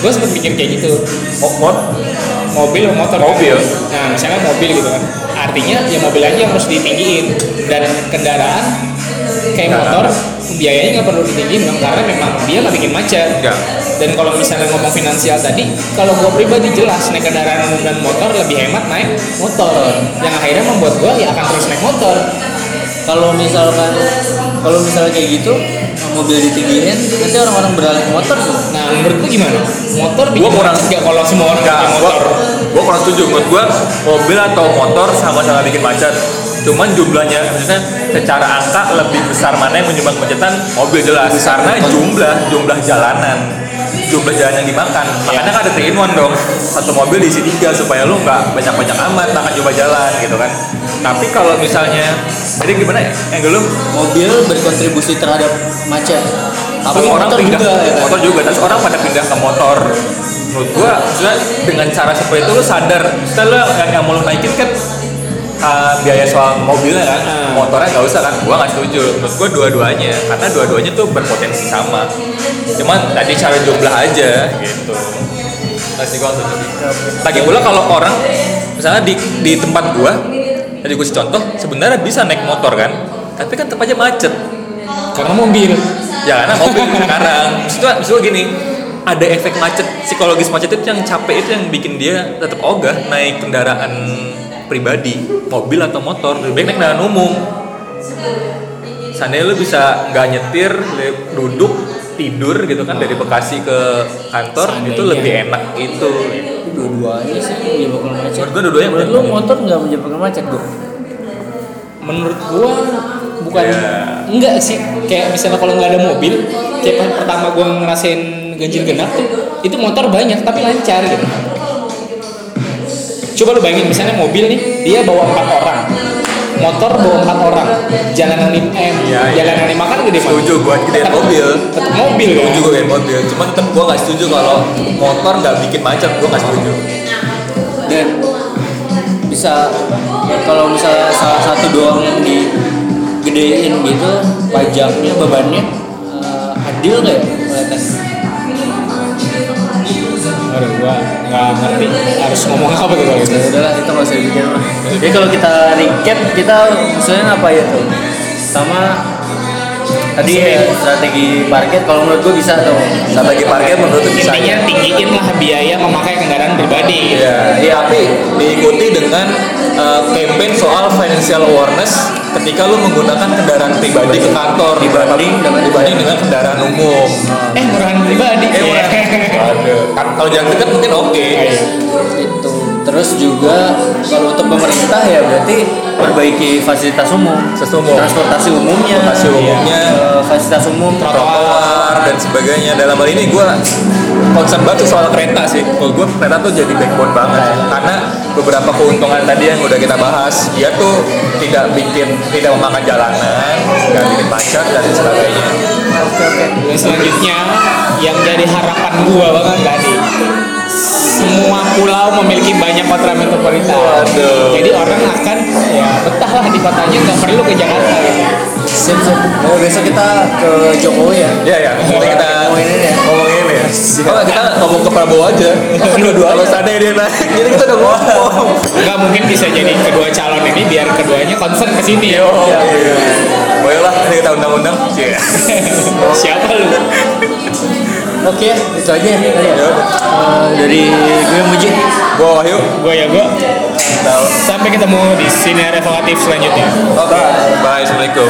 [SPEAKER 2] gue sempet mikir kayak gitu.
[SPEAKER 3] oh, what?
[SPEAKER 2] Mobil atau motor?
[SPEAKER 3] Mobil.
[SPEAKER 2] Nah, misalnya mobil gitu kan. Artinya ya mobil aja yang harus ditinggiin dan kendaraan kayak motor biayanya nggak perlu ditinggiin dong karena memang dia nggak bikin macet.
[SPEAKER 3] Nggak.
[SPEAKER 2] Dan kalau misalnya ngomong finansial tadi, kalau gue pribadi jelas naik kendaraan umum dan motor lebih hemat naik motor. Yang akhirnya membuat gue ya akan terus naik motor.
[SPEAKER 1] Kalau misalkan kalau misalnya kayak gitu mobil ditinggiin nanti orang-orang beralih ke motor tuh.
[SPEAKER 2] Nah, menurut lu gimana? Motor
[SPEAKER 3] Gua kurang-
[SPEAKER 2] nggak kalau semua orang
[SPEAKER 3] gua,
[SPEAKER 2] motor?
[SPEAKER 3] gua kurang setuju. Menurut gua mobil atau motor sama-sama bikin macet. Cuman jumlahnya, maksudnya secara angka lebih besar mana yang menyumbang kemacetan? Mobil jelas. Karena jumlah jumlah jalanan, jumlah jalan yang dimakan. Makanya kan ada 3 in 1 dong. Satu mobil diisi tiga supaya lu nggak banyak-banyak amat makan coba jalan gitu kan. Tapi kalau misalnya, jadi gimana ya? Yang dulu
[SPEAKER 1] Mobil berkontribusi terhadap macet. Tapi
[SPEAKER 3] orang
[SPEAKER 1] motor
[SPEAKER 3] pindah
[SPEAKER 1] juga ya.
[SPEAKER 3] motor juga terus orang pada pindah ke motor. Menurut gua maksudnya dengan cara seperti itu lu sadar setelah lu yang, yang mau lu naikin kan uh, biaya soal mobilnya kan?
[SPEAKER 2] Hmm.
[SPEAKER 3] motornya nggak usah kan? Gua nggak setuju. Menurut gua dua-duanya karena dua-duanya tuh berpotensi sama. Cuman tadi cara jumlah aja gitu. Lagi pula kalau orang misalnya di di tempat gua tadi kasih contoh sebenarnya bisa naik motor kan tapi kan tetap aja macet.
[SPEAKER 2] Karena mobil.
[SPEAKER 3] ya karena mobil sekarang. Maksudnya maksudnya gini ada efek macet psikologis macet itu yang capek itu yang bikin dia tetap ogah naik kendaraan pribadi mobil atau motor. Lebih baik naik kendaraan umum. Seandainya lu bisa nggak nyetir duduk tidur gitu kan dari Bekasi ke kantor itu
[SPEAKER 2] Seandainya.
[SPEAKER 3] lebih enak gitu
[SPEAKER 1] Dua-duanya sih menyebabkan macet.
[SPEAKER 3] Menurut gua dua-duanya
[SPEAKER 1] Menurut lu motor nggak menyebabkan macet gua?
[SPEAKER 2] Menurut gua bukan
[SPEAKER 3] Ya.
[SPEAKER 2] enggak sih kayak misalnya kalau nggak ada mobil kayak pertama gua ngerasain ganjil genap tuh itu motor banyak tapi lancar gitu coba lu bayangin misalnya mobil nih dia bawa empat orang motor bawa empat orang. Jalanan lim eh,
[SPEAKER 3] Iya, iya.
[SPEAKER 2] jalanan lima kan gede banget
[SPEAKER 3] setuju gua gedein mobil.
[SPEAKER 2] tetap mobil kan
[SPEAKER 3] setuju gedein mobil. Cuman tetap gua nggak setuju kalau motor nggak bikin macet. Gua nggak setuju.
[SPEAKER 1] Dan bisa kalau misalnya salah satu doang yang digedein gitu pajaknya bebannya eh, adil nggak ya?
[SPEAKER 2] Aduh, gua nggak ngerti harus ngomong apa tuh kalau gitu.
[SPEAKER 1] Ya udahlah kita nggak usah lah. Jadi kalau kita recap kita maksudnya apa ya tuh? Sama tadi ya, strategi parkir kalau menurut gue bisa tuh
[SPEAKER 3] strategi parkir menurut lu bisa
[SPEAKER 2] intinya tinggiin lah biaya memakai kendaraan pribadi gitu.
[SPEAKER 3] Ya, ya, tapi diikuti dengan uh, campaign soal financial awareness ketika lu menggunakan kendaraan pribadi ke kantor
[SPEAKER 1] Dibanding dengan-
[SPEAKER 3] dibanding dengan kendaraan umum.
[SPEAKER 2] eh murahan pribadi
[SPEAKER 3] Eh, murah. Waduh. Kan kalau jalan dekat mungkin oke.
[SPEAKER 1] itu terus juga kalau untuk pemerintah ya berarti perbaiki fasilitas umum
[SPEAKER 3] Sesumum.
[SPEAKER 1] transportasi umumnya
[SPEAKER 3] Transportasi umumnya.
[SPEAKER 1] Fasilitas umum
[SPEAKER 3] trotoar dan sebagainya dalam hal ini gue concern banget soal kereta sih kalau gue kereta tuh jadi backbone banget karena beberapa keuntungan tadi yang udah kita bahas dia tuh tidak bikin tidak memakan jalanan nggak bikin macet dan sebagainya
[SPEAKER 1] oke oke
[SPEAKER 2] Dan selanjutnya yang jadi harapan gua banget tadi semua pulau memiliki banyak kota metropolitan.
[SPEAKER 3] Waduh.
[SPEAKER 2] Jadi orang akan ya betah lah di kotanya nggak perlu ke Jakarta gitu.
[SPEAKER 1] Sip sip oh, besok kita ke Jokowi ya?
[SPEAKER 3] Ya ya nanti kita
[SPEAKER 1] Ngomongin ini ya?
[SPEAKER 3] ngomongin ini ya. Oh kita ngomong ke Prabowo aja. Dua-dua kalau seandainya dia naik jadi kita udah ngomong.
[SPEAKER 2] Nggak mungkin bisa jadi kedua calon ini biar keduanya concern ke sini ya.
[SPEAKER 3] boleh lah kita undang-undang.
[SPEAKER 2] Siapa lu?
[SPEAKER 1] oke itu aja tadi ya. Eh, dari gue Muji.
[SPEAKER 3] Gua Wahyu.
[SPEAKER 2] Gue ya gue.
[SPEAKER 3] tahu
[SPEAKER 2] Sampai ketemu di sini revokatif selanjutnya.
[SPEAKER 3] oke bye. Assalamualaikum